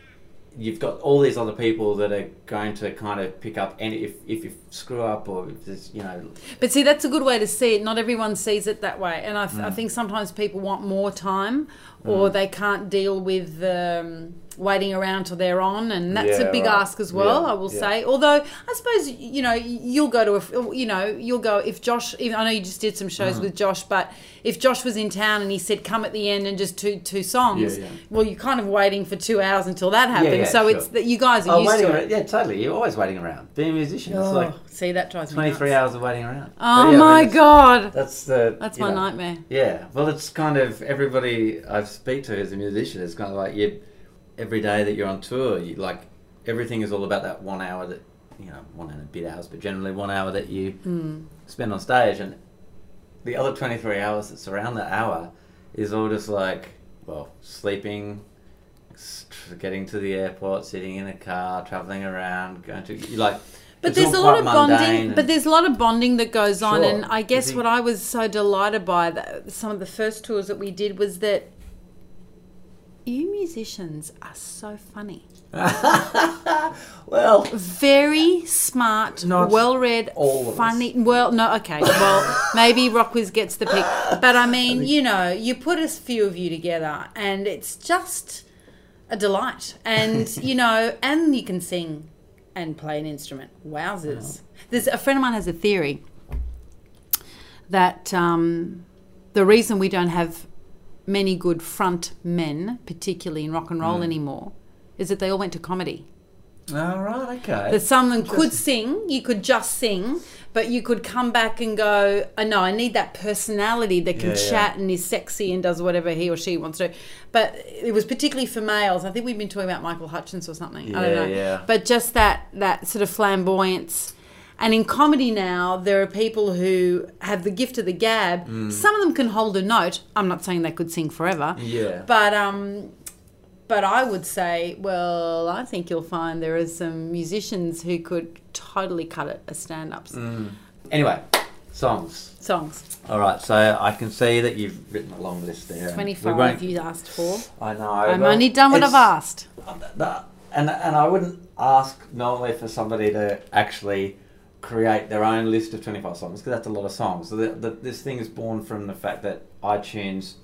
you've got all these other people that are going to kind of pick up any if if you screw up or if there's you know
But see, that's a good way to see it. Not everyone sees it that way, and I, th- I
Mm.
think sometimes people want more time, or they can't deal with um, waiting around till they're on, and that's
Yeah,
a big
right.
ask as well.
Yeah,
I will
yeah.
say. Although I suppose you know you'll go to a you know you'll go if Josh. Even I know you just did some shows
Mm.
with Josh, but if Josh was in town and he said come at the end and just two two songs, well you're kind of waiting for two hours until that happens. so
sure.
it's that you guys are
oh
used
waiting
to
around,
it.
yeah totally you're always waiting around being a musician it's
Oh,
like
see that drives me
23
nuts.
hours of waiting around
Oh
yeah, I mean,
my god,
that's the
that's my
know,
nightmare.
Yeah, well, it's kind of everybody I speak to as a musician. It's kind of like you, every day that you're on tour, you like everything is all about that one hour that you know, one and a bit hours, but generally one hour that you
Mm.
spend on stage, and the other twenty three hours that surround that hour is all just like well, sleeping, getting to the airport, sitting in a car, traveling around, going to you like.
But there's a lot of bonding. But there's a lot of bonding that goes on, and I guess what I was so delighted by that some of the first tours that we did was that you musicians are so funny,
well,
very smart, well-read,
all of
funny. Well, no, okay, well maybe Rockwiz gets the pick, but I mean, you know, you put a few of you together, and it's just a delight, and you know, and you can sing and play an instrument. Wowzers! There's a friend of mine has a theory that um, the reason we don't have many good front men, particularly in rock and roll mm. anymore, is that they all went to comedy.
all right, okay.
That some of them could sing, you could just sing, but you could come back and go, oh, no, I need that personality that can
Yeah, yeah.
chat and is sexy and does whatever he or she wants to. But it was particularly for males. I think we've been talking about Michael Hutchence or something. I don't know.
yeah.
But just that that sort of flamboyance. And in comedy now, there are people who have the gift of the gab.
Mm.
Some of them can hold a note. I'm not saying they could sing forever.
Yeah.
But um, but I would say, well, I think you'll find there are some musicians who could totally cut it as stand-ups
Anyway, songs.
songs.
All right, so I can see that you've written a long list there.
Twenty-five you asked for.
I know.
I'm only done what I've asked.
and and I wouldn't ask normally for somebody to actually create their own list of 25 songs because that's a lot of songs. So the, the, this thing is born from the fact that iTunes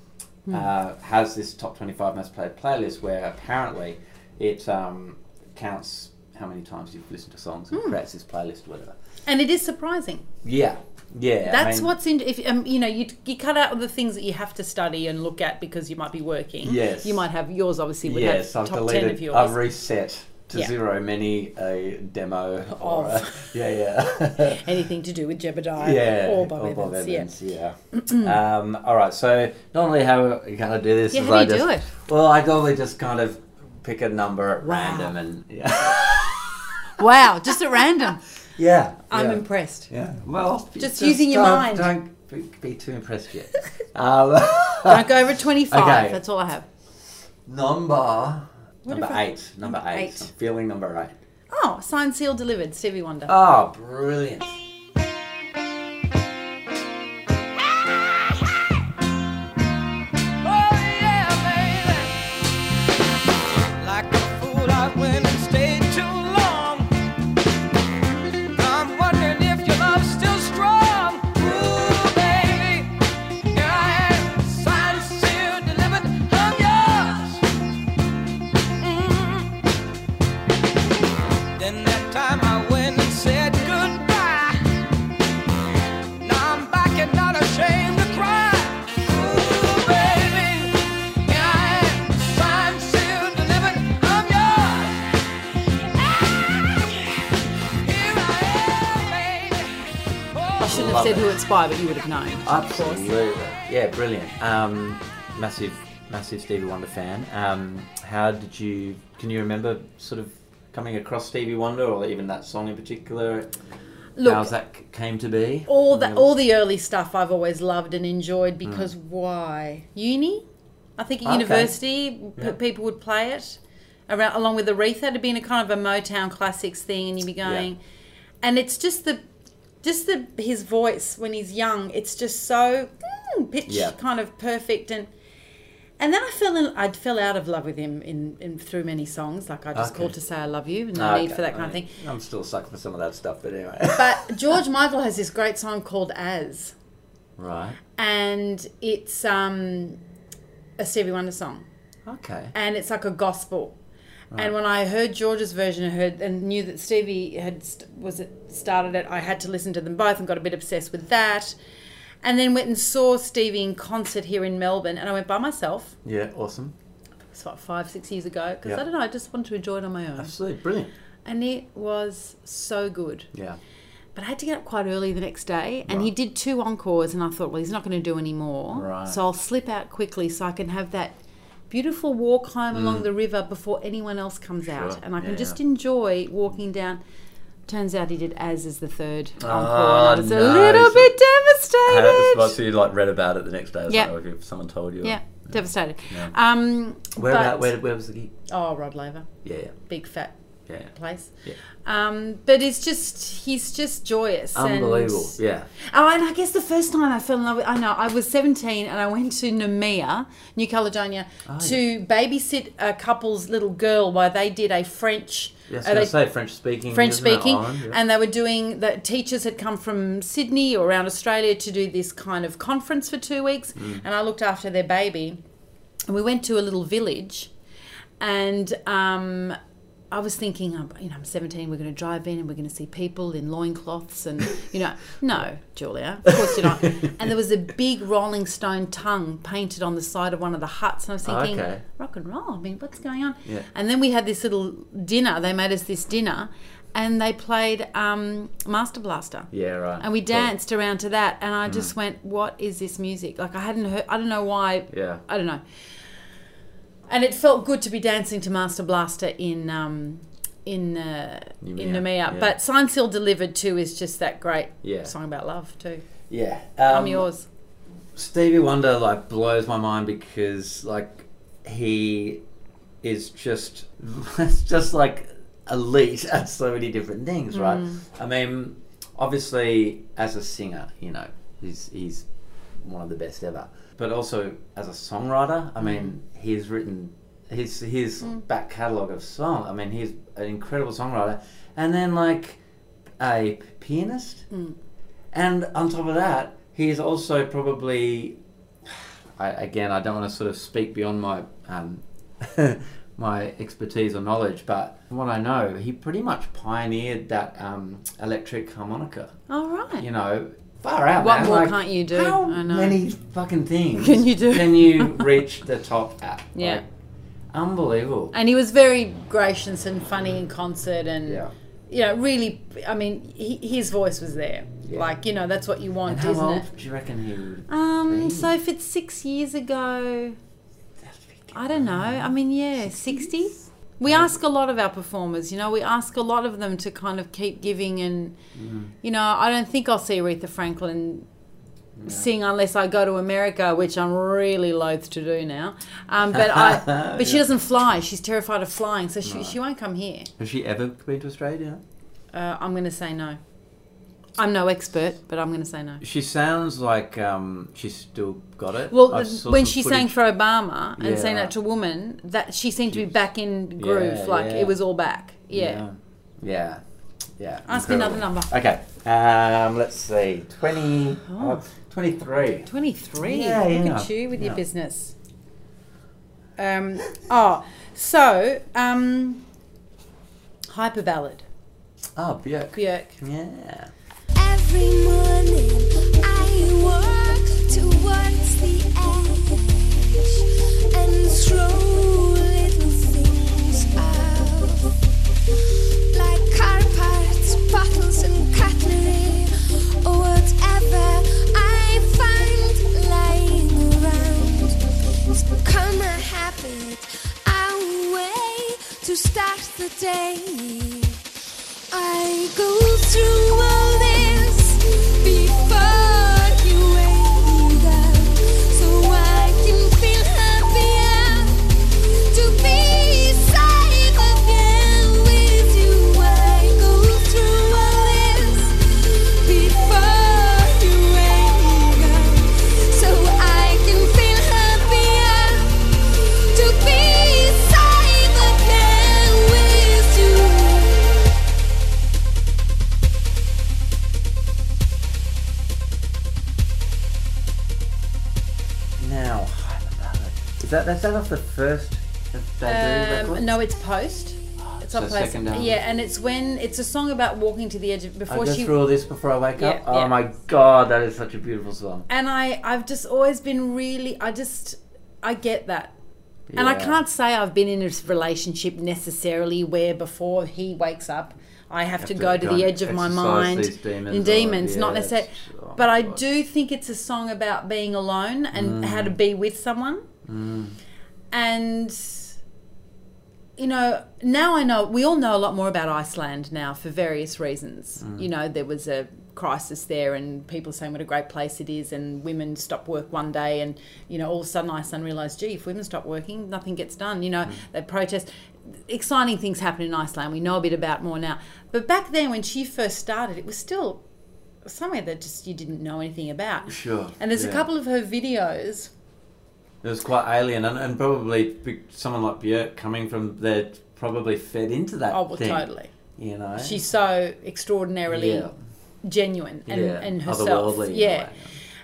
Hmm.
uh, has this top 25 most played playlist where apparently it um, counts how many times you've listened to songs and creates this playlist or whatever.
And it is surprising.
Yeah, yeah. I
That's
mean,
what's in. If um, you know, you you cut out the things that you have to study and look at because you might be working.
Yes.
You might have yours. Obviously, would
Yes,
have
I've
top
deleted.
ten of yours.
I've reset to
Yeah.
zero many a demo. Or
Of.
a, yeah, yeah.
Anything to do with Jebediah
Yeah,
or Bob Evans.
yeah. um, all right, so normally how you kind of do this
Yeah,
is
how do
I
you
just,
do it?
Well, I normally just kind of pick a number at
Wow.
random and yeah,
Yeah. Wow, just at random.
yeah.
I'm
yeah.
impressed.
Yeah, well,
Just using your mind.
Don't be, be too impressed yet. um,
Don't go over 25.
Okay.
That's all I have.
number number eight, number,
number
eight.
eight.
I'm feeling number eight.
Oh, signed, sealed, delivered. Stevie Wonder.
Oh, brilliant.
Shouldn't have
Love
said
it.
who it's by, but you would have known.
Absolutely. Yeah, brilliant. Um, massive, massive Stevie Wonder fan. Um, how did you? Can you remember sort of coming across Stevie Wonder, or even that song in particular?
Look,
How's that came to be?
all the all the early stuff I've always loved and enjoyed because why uni? I think at
Okay.
university
Yeah.
people would play it around along with Aretha. It'd been a kind of a Motown classics thing, and you'd be going, and it's just the just the his voice when he's young. It's just so mm, pitch
Yeah.
kind of perfect and. And then I fell in, I fell out of love with him in, in through many songs. Like I just
Okay.
called to say I love you, and no
Ah,
need for that kind
I
of thing.
I'm still sucking for some of that stuff, but anyway.
But George Michael has this great song called As
right.
and it's um, a Stevie Wonder song,
Okay.
and it's like a gospel. And when I heard George's version, I heard and knew that Stevie had st- was it started it. I had to listen to them both and got a bit obsessed with that. And then went and saw Stevie in concert here in Melbourne, and I went by myself.
Yeah. Awesome.
It's about five, six years ago because
Yeah.
I don't know. I just wanted to enjoy it on my own,
Absolutely brilliant.
and it was so good.
Yeah.
But I had to get up quite early the next day, and he did two encores, and I thought, well, he's not going to do any more,
Right.
so I'll slip out quickly so I can have that beautiful walk home along the river before anyone else comes out,
Mm.
And I can
Yeah,
just enjoy walking down. Turns out he did as is the third encore,
Oh,
and I was a little
So-
bit devastated.
so you like read about it the next day
Yeah.
something, if someone told you.
yeah, devastated.
Yeah.
Um,
Where, about, where, where was the gig?
Oh, Rod Laver,
Yeah, yeah,
big fat
yeah.
place.
Yeah.
Um, but it's just he's just joyous.
Unbelievable.
And,
Yeah.
Oh, and I guess the first time I fell in love with, I know, I was 17 and I went to Nouméa, New Caledonia,
Oh,
to babysit a couple's little girl while they did a French.
Yes,
uh,
I
they-
was going to say French speaking.
French speaking?
Yeah.
and they were doing. The teachers had come from Sydney or around Australia to do this kind of conference for two weeks,
Mm.
and I looked after their baby. And we went to a little village, and um, I was thinking, um, you know, I'm 17. We're going to drive in, and we're going to see people in loincloths, and you know, no, Julia, of course you're not. and there was a big Rolling Stone tongue painted on the side of one of the huts, and I was thinking,
Okay.
rock and roll. I mean, what's going on?
Yeah.
And then we had this little dinner. They made us this dinner, and they played um, Master Blaster.
yeah, right.
And we
Cool. Mm.
danced around to that, and I just went, "What is this music?" Like I hadn't heard. I don't know why.
Yeah.
I don't know. And it felt good to be dancing to Master Blaster in um, in uh, in Nouméa,
yeah.
But Sign Seal Delivered too is just that great
Yeah.
song about love too.
Yeah.
I'm
um,
yours.
Stevie Wonder like blows my mind because like he is just it's just like elite at so many different things, right? I mean, obviously as a singer, you know, he's he's one of the best ever. But also as a songwriter, I mean, he's written his his back catalogue of song. I mean, he's an incredible songwriter, and then like a pianist. And on top of that, he's also probably, I, again, I don't want to sort of speak beyond my um, my expertise or knowledge, but from what I know, he pretty much pioneered that um, electric harmonica.
All right.
You know, far out.
What
man.
more
Like,
can't you do?
How many fucking things
Can you do?
Can you reach the top at?
Yeah.
Like, unbelievable.
And he was very gracious and funny in concert, and
Yeah.
you know, really. I mean, he, his voice was there.
Yeah.
Like you know, that's what you want,
how
isn't
old
it?
do you reckon he would?
Um.
be?
So if it's six years ago, I don't know. I mean, yeah, sixty. We ask a lot of our performers. You know, we ask a lot of them to kind of keep giving, and
Mm.
you know, I don't think I'll see Aretha Franklin sing unless I go to America, which I'm really loath to do now. Um, but I, but she doesn't fly. She's terrified of flying, so she, she won't come here.
Has she ever been to Australia?
Uh, I'm going to say no. I'm no expert, but I'm going to say no.
She sounds like um, she's still got it.
Well, when she sang for Obama and
Yeah,
sang that to a woman, that she seemed to be back in groove,
Yeah,
like
yeah.
it was all back. Yeah.
Yeah. Yeah.
Ask me another number.
Okay. Um, let's see. 20, oh, 23.
23.
Yeah,
Look at you with your business. Um, oh, so, um, Hyper Ballad,
Oh, Björk.
Björk.
Yeah.
To start the day. I go through
that's that off the first
Um, no, it's post. It's
so
on post. Yeah, and it's when it's a song about walking to the edge of
I
before
go
she.
through all this before I wake
Yeah,
up. Oh
yeah.
my god, that is such a beautiful song.
And I, I've just always been really, I just, I get that. And I can't say I've been in a relationship necessarily where before he wakes up, I have, to,
to
go to the edge of my mind
demons
and demons, not necessarily.
oh
but I do think it's a song about being alone and how
Mm.
to be with someone. And you know, now I know we all know a lot more about Iceland now for various reasons.
Mm.
You know, there was a crisis there, and people saying what a great place it is, and women stop work one day, and you know, all of a sudden Iceland realised, gee, if women stop working, nothing gets done. You know,
Mm.
they protest. Exciting things happen in Iceland. We know a bit about more now, but back then when she first started, it was still somewhere that just you didn't know anything about.
Sure.
And there's a couple of her videos.
It was quite alien, and, and probably someone like Björk coming from there probably fed into that.
Oh, well,
thing,
totally.
You know,
She's so extraordinarily
Yeah.
genuine and,
Yeah,
and herself. Yeah.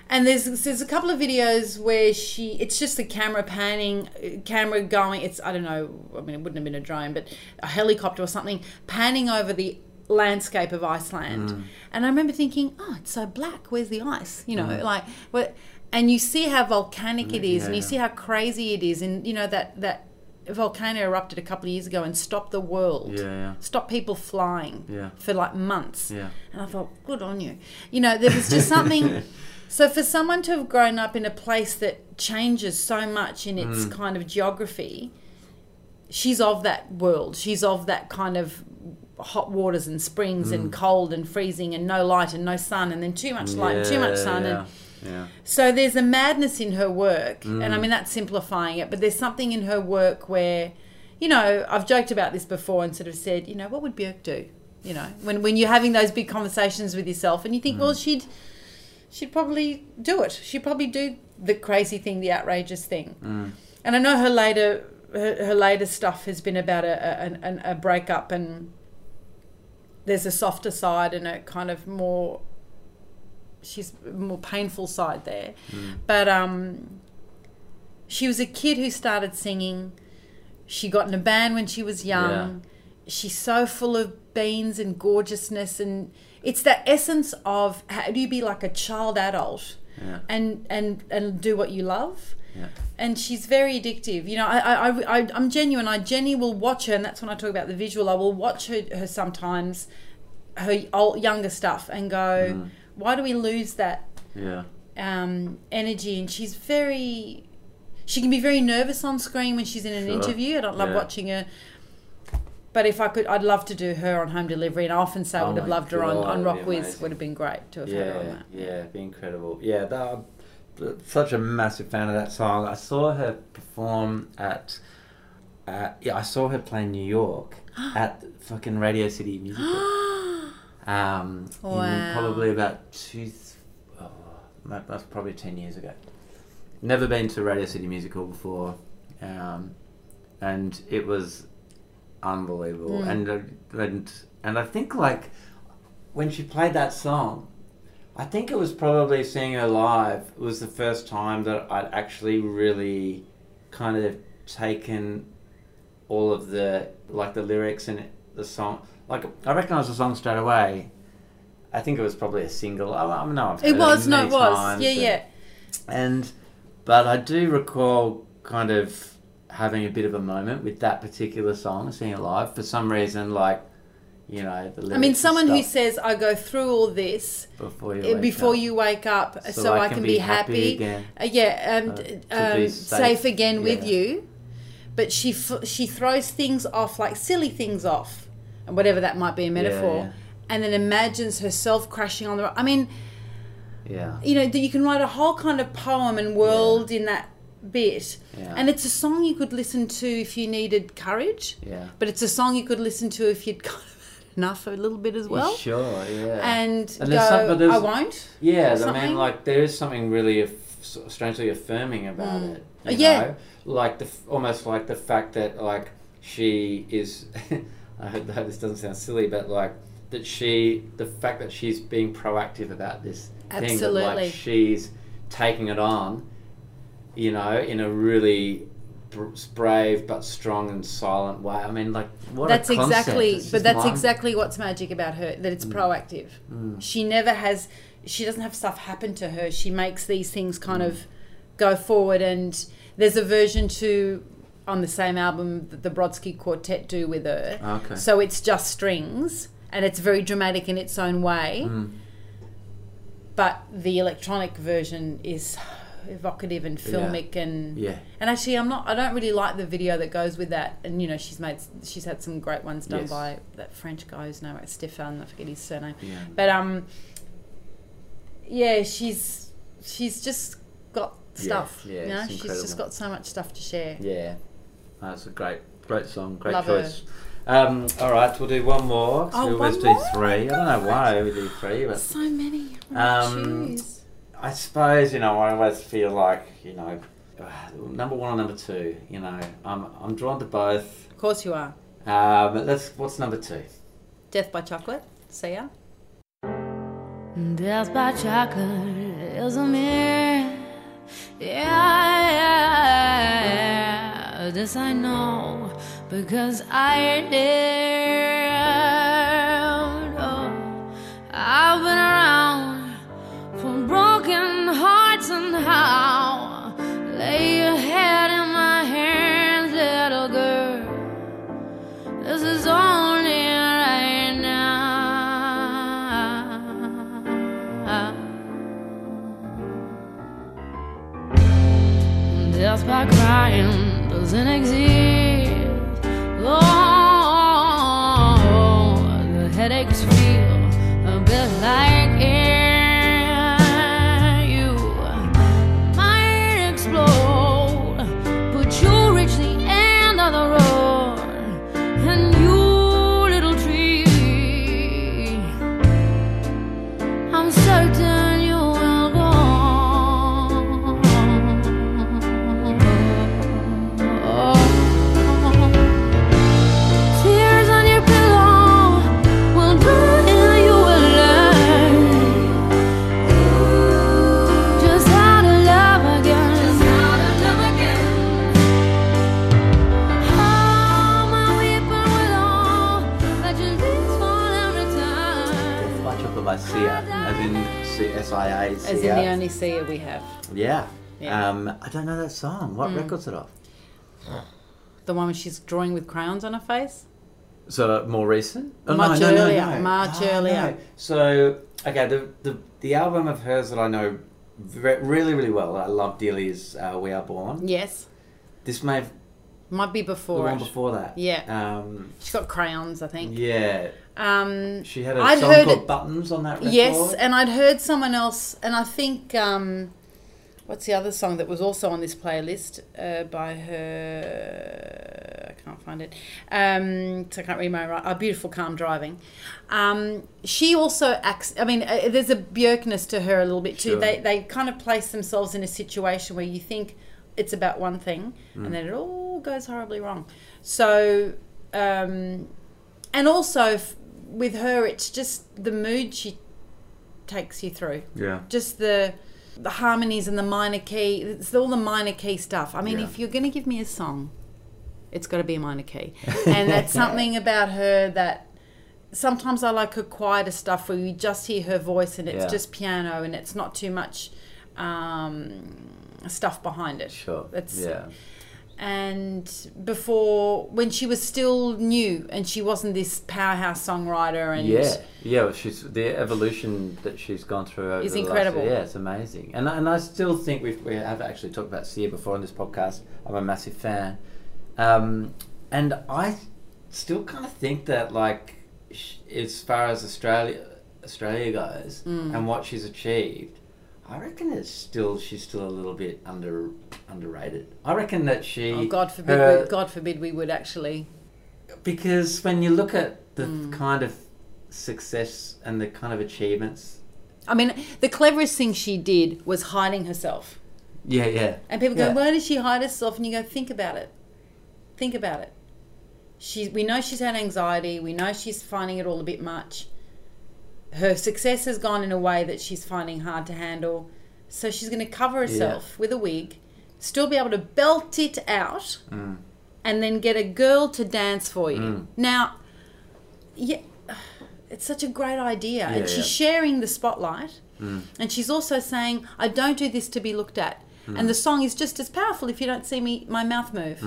And there's there's a couple of videos where she it's just the camera panning, uh, camera going. It's I don't know. I mean, it wouldn't have been a drone, but a helicopter or something panning over the landscape of Iceland.
Mm.
And I remember thinking, oh, it's so black. Where's the ice? You know,
Mm.
like what? And you see how volcanic it is, and you see how crazy it is, and you know that that volcano erupted a couple of years ago and stopped the world
Yeah, yeah.
stopped people flying
Yeah.
for like months.
Yeah.
And I thought, good on you. You know, there was just something. so for someone to have grown up in a place that changes so much in
Mm.
its kind of geography, she's of that world. She's of that kind of hot waters and springs
Mm.
and cold and freezing and no light and no sun and then too much light and too much sun
yeah,
and
yeah.
so there's a madness in her work, and
Mm.
I mean that's simplifying it, but there's something in her work where, you know, I've joked about this before and sort of said, you know, what would Björk do? You know, when when you're having those big conversations with yourself, and you think, well,
Mm.
she'd she'd probably do it. She'd probably do the crazy thing, the outrageous thing.
Mm.
And I know her later her, her later stuff has been about a a, a, a breakup and there's a softer side and a kind of more she's more painful side there. But um, she was a kid who started singing She got in a band when she was young. She's so full of beans and gorgeousness, and it's that essence of how do you be like a child adult
Yeah.
and and and do what you love.
Yeah.
And she's very addictive. You know, I, I, I, I- I'm genuine. I Jenny will watch her, and that's when I talk about the visual. I will watch her, her sometimes, her old, younger stuff, and go,
Mm.
Why do we lose that
Yeah.
um, energy? And she's very, she can be very nervous on screen when she's in an
Sure.
interview. I don't love
Yeah.
watching her. But if I could, I'd love to do her on home delivery, and I often say I
Oh
would have loved her on, on
Rockwiz.
Would have been great to have had her on that.
yeah, it'd be incredible. Yeah, that, I'm such a massive fan of that song. I saw her perform at, at yeah, I saw her play in New York at fucking Radio City Music Hall. Um,
Wow.
probably about two, oh, that- that's probably ten years ago. Never been to Radio City Music Hall before, um, and it was unbelievable.
Mm.
And uh, and and I think like when she played that song, I think it was probably seeing her live was the first time that I'd actually really kind of taken all of the like the lyrics and the song. Like I recognised the song straight away. I think it was probably a single. I, I know I've
It was, no,
many
it was. Yeah,
and-
yeah.
and but I do recall kind of having a bit of a moment with that particular song, seeing it live for some reason. Like, you know, the
I mean, someone who says, "I go through all this
before you
uh,
wake
before
up.
you wake up, so, I, can, be, happy."
again.
Uh, yeah, um,
Uh,
um, safe,
safe,
again with you. But she f- she throws things off, like silly things off, and whatever that might be a metaphor,
yeah.
and then imagines herself crashing on the. ro- I mean,
Yeah,
you know, that you can write a whole kind of poem and world in that bit,
Yeah.
and it's a song you could listen to if you needed courage,
yeah.
but it's a song you could listen to if you'd kind of enough a little bit as well.
sure, yeah.
And,
And
go,
some-
I won't.
Yeah, I mean, like there is something really aff- strangely affirming about it. you
Uh, yeah.
know? like the almost like the fact that like she is. I hope, I hope this doesn't sound silly, but like that she, the fact that she's being proactive about this thing, that, like she's taking it on, you know, in a really brave but strong and silent way. I mean, like what
that's exactly but that's
mind-
exactly what's magic about her that it's mm. proactive. Mm. She never has she doesn't have stuff happen to her. She makes these things kind mm. of go forward and there's a version to on the same album that the Brodsky Quartet do with her
Okay.
so it's just strings and it's very dramatic in its own way
Mm.
but the electronic version is evocative and
Yeah.
filmic and
Yeah.
and actually, I'm not. I don't really like the video that goes with that. And you know, she's made. She's had some great ones done
Yes.
by that French guy whose name is Stefan. I forget his surname.
Yeah.
But um, yeah, she's she's just got stuff.
yeah,
you know, she's just got so much stuff to share.
Yeah, that's a great, great song, great
Love her.
choice. Um, all right, we'll do one more. 'cause
Oh,
we always
one
do
more?
three. I don't know why we do three, but
So many.
Um. I suppose you know I always feel like you know uh, number one or number two. You know, I'm I'm drawn to both.
Of course you are.
Uh, but let's. What's number two?
Death by Chocolate. See ya.
Death by chocolate is a myth. Yeah, yeah, this I know because I lived. Oh, I've been around for broken hearts and how lay your head in my hands, little girl. This is only right now. Death by crying doesn't exist.
Yeah.
Yeah.
Um, I don't know that song. What record's it off?
The one where she's drawing with crayons on her face.
So more recent? Oh,
Much earlier, much
Ah,
earlier.
no. So okay, the, the the album of hers that I know re- really really well, I love dearly is uh, "We Are Born."
Yes.
This may have
Might be before
the
before.
one
it.
before that.
Yeah.
Um,
She's got crayons, I think.
yeah.
Um,
She had a
I'd
song
heard
called
it-
"Buttons" on that record.
Yes, and I'd heard someone else, and I think um, what's the other song that was also on this playlist uh, by her? I can't find it. Um, so I can't read my right. A beautiful, calm driving. Um, she also acts. I mean, uh, there's a Björkness to her a little bit too.
Sure.
They they kind of place themselves in a situation where you think it's about one thing,
Mm.
and then it all goes horribly wrong. So. Um, and also f- with her, it's just the mood she takes you through.
Yeah.
Just the the harmonies and the minor key. It's all the minor key stuff. I mean,
Yeah.
if you're going to give me a song, it's got to be a minor key, and that's something about her that. Sometimes I like her quieter stuff where you just hear her voice and it's
Yeah.
just piano and it's not too much um, stuff behind it.
Sure.
It's,
yeah.
And before when she was still new and she wasn't this powerhouse songwriter and
Yeah, yeah. well, She's the evolution that she's gone through over
Is incredible.
yeah, it's amazing, and I- and I still think we've, we have actually talked about Sia before on this podcast. I'm a massive fan, um, and I still kind of think that like sh- as far as Australia Australia goes
Mm.
and what she's achieved. I reckon it's still she's still a little bit under underrated. I reckon that she
oh, God forbid
her-
we, God forbid we would actually.
Because when you look at the
Mm.
kind of success and the kind of achievements.
I mean the cleverest thing she did was hiding herself.
Yeah yeah.
And people go
Yeah.
why does she hide herself? And you go think about it. Think about it. She we know she's had anxiety. We know she's finding it all a bit much her success has gone in a way that she's finding hard to handle. So she's going to cover herself with a wig still be able to belt it out
Mm.
and then get a girl to dance for you. Mm. Now yeah it's such a great idea. And she's
yeah.
sharing the spotlight. Mm. And she's also saying i don't do this to be looked at. Mm. And the song is just as powerful if you don't see me my mouth move.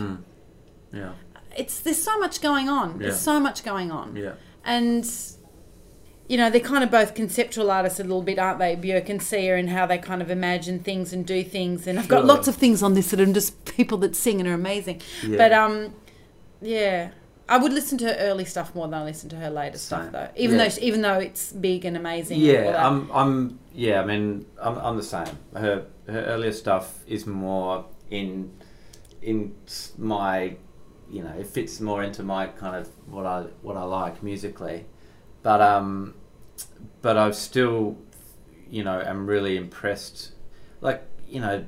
Yeah.
It's there's so much going on.
Yeah.
there's so much going on.
Yeah.
And you know they're kind of both conceptual artists a little bit aren't they björk and sia and how they kind of imagine things and do things and i've got lots of things on this that are just people that sing and are amazing
Yeah.
but um yeah I would listen to her early stuff more than I listen to her later stuff, though. Even
Yeah.
though, she, even though it's big and amazing. and all
yeah
that.
i'm i'm yeah i mean i'm, I'm the same her her earlier stuff is more in in my you know it fits more into my kind of what i what i like musically but um but I've still you know am really impressed like you know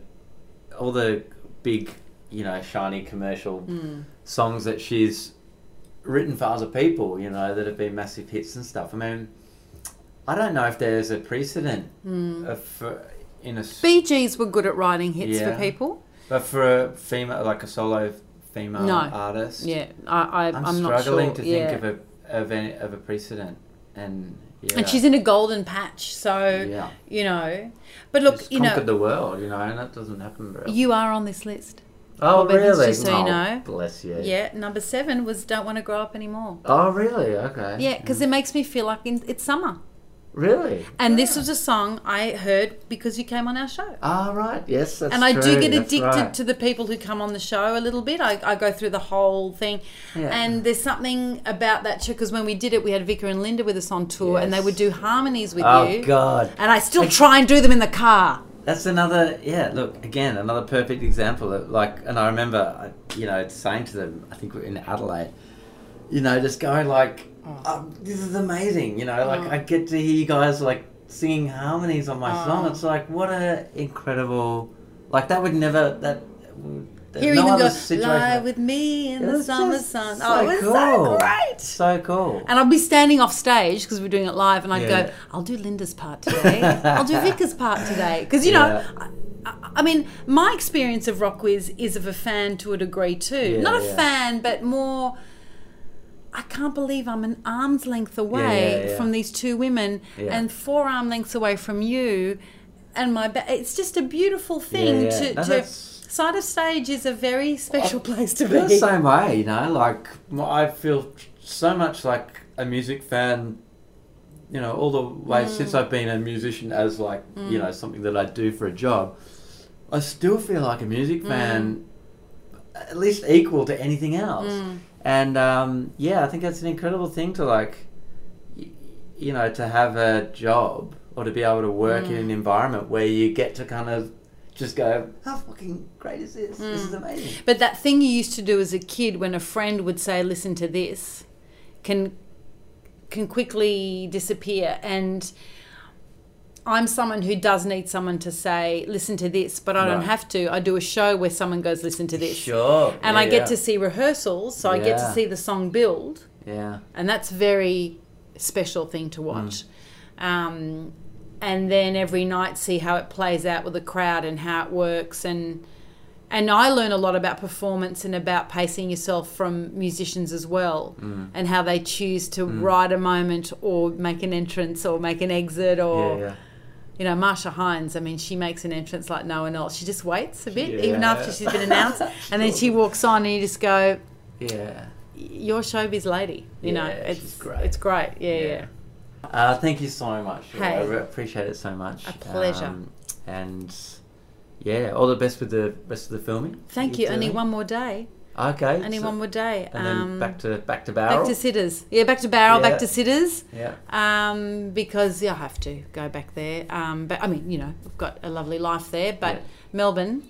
all the big you know shiny commercial
Mm.
songs that she's written for other people, you know, that have been massive hits and stuff. I mean, I don't know if there's a precedent
Mm.
of, in a, s-
Bee Gees were good at writing hits
Yeah.
for people.
but for a female, like a solo female
No.
artist.
Yeah, I, I,
I'm,
I'm, not
struggling
sure.
to
yeah.
think of a of, any, of a precedent, and yeah,
And she's in a golden patch, so
yeah,
you know. But look,
She's
you
conquered
know,
the world, you know, and that doesn't happen very
you are on this list.
oh,
Bob Evans,
really?
just so you
Oh,
know.
bless you.
Yeah, number seven was "Don't Want to Grow Up Anymore."
Oh, really? Okay.
Yeah, because mm. it makes me feel like in, it's summer.
Really?
And this was a song I heard because you came on our show.
Ah, right. Yes, that's
and I do get
that's
addicted
right.
to the people who come on the show a little bit. I, I go through the whole thing.
Yeah.
And there's something about that show because when we did it, we had Vika and Linda with us on tour and they would do harmonies with
Oh
you.
Oh, God.
And I still try and do them in the car.
That's another, yeah. Look, again, another perfect example. Of, like, and I remember, you know, saying to them, I think we're in Adelaide, you know, just going like, oh, um, "This is amazing." You know, like
Oh.
I get to hear you guys like singing harmonies on my
Oh.
song. It's like, what a incredible, like that would never that.
Hearing
no
them go,
situation-
lie with me in
It
the summer sun.
so
oh, it was
cool.
so great.
So cool.
And I'd be standing off stage because we're doing it live, and I'd
Yeah.
go, "I'll do Linda's part today. I'll do Vika's part today." Because you know, I, I mean, my experience of Rockwiz is of a fan to a degree too.
Yeah,
Not a
yeah.
fan, but more. I can't believe I'm an arm's length away
yeah, yeah.
from these two women and four arm lengths away from you. And my ba- it's just a beautiful thing to,
No,
to side of stage is a very special place to
feel the
be.
same way, you know. Like I feel so much like a music fan. You know, all the way
Mm.
since I've been a musician as like you know something that I do for a job, I still feel like a
Mm.
music fan, at least equal to anything else.
Mm.
And um, yeah, I think that's an incredible thing to like, y- you know, to have a job or to be able to work in
Mm.
an environment where you get to kind of just go, how fucking great is this? This
Mm.
is amazing.
But that thing you used to do as a kid when a friend would say, "Listen to this," can can quickly disappear. And I'm someone who does need someone to say, "Listen to this," but I don't have to. I do a show where someone goes, "Listen to this,"
Sure.
and
yeah,
I get
yeah.
to see rehearsals, so I get to see the song build,
Yeah.
and that's a very special thing
Mm.
to watch. Um, and then every night see how it plays out with the crowd and how it works and and I learn a lot about performance and about pacing yourself from musicians as well
Mm.
and how they choose to write a moment or make an entrance or make an exit or
yeah, yeah.
You know Marcia Hines I mean she makes an entrance like no one else she just waits a bit even after she's been announced and then she walks on and you just go
Yeah.
you're showbiz lady you know
Yeah, she's
it's
great.
it's great yeah yeah,
Yeah. Uh, thank you so much.
Hey.
I re- appreciate it so much.
A pleasure.
Um, and yeah, all the best with the rest of the filming.
thank you
you're
only one more day
Okay.
only
so-
one more day
And then
um,
back to back to barrel.
back to sitters yeah back to barrel
Yeah.
back to sitters
yeah.
um, because yeah, I have to go back there. Um, but I mean, you know, I've got a lovely life there. But
Yeah.
Melbourne,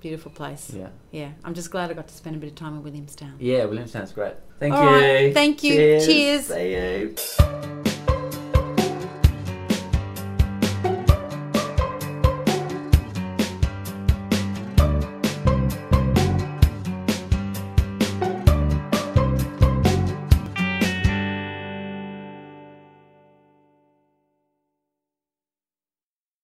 beautiful place.
Yeah.
Yeah, I'm just glad I got to spend a bit of time in Williamstown.
Yeah, Williamstown's great. Thank
All
you.
right, thank you. Cheers.
See you.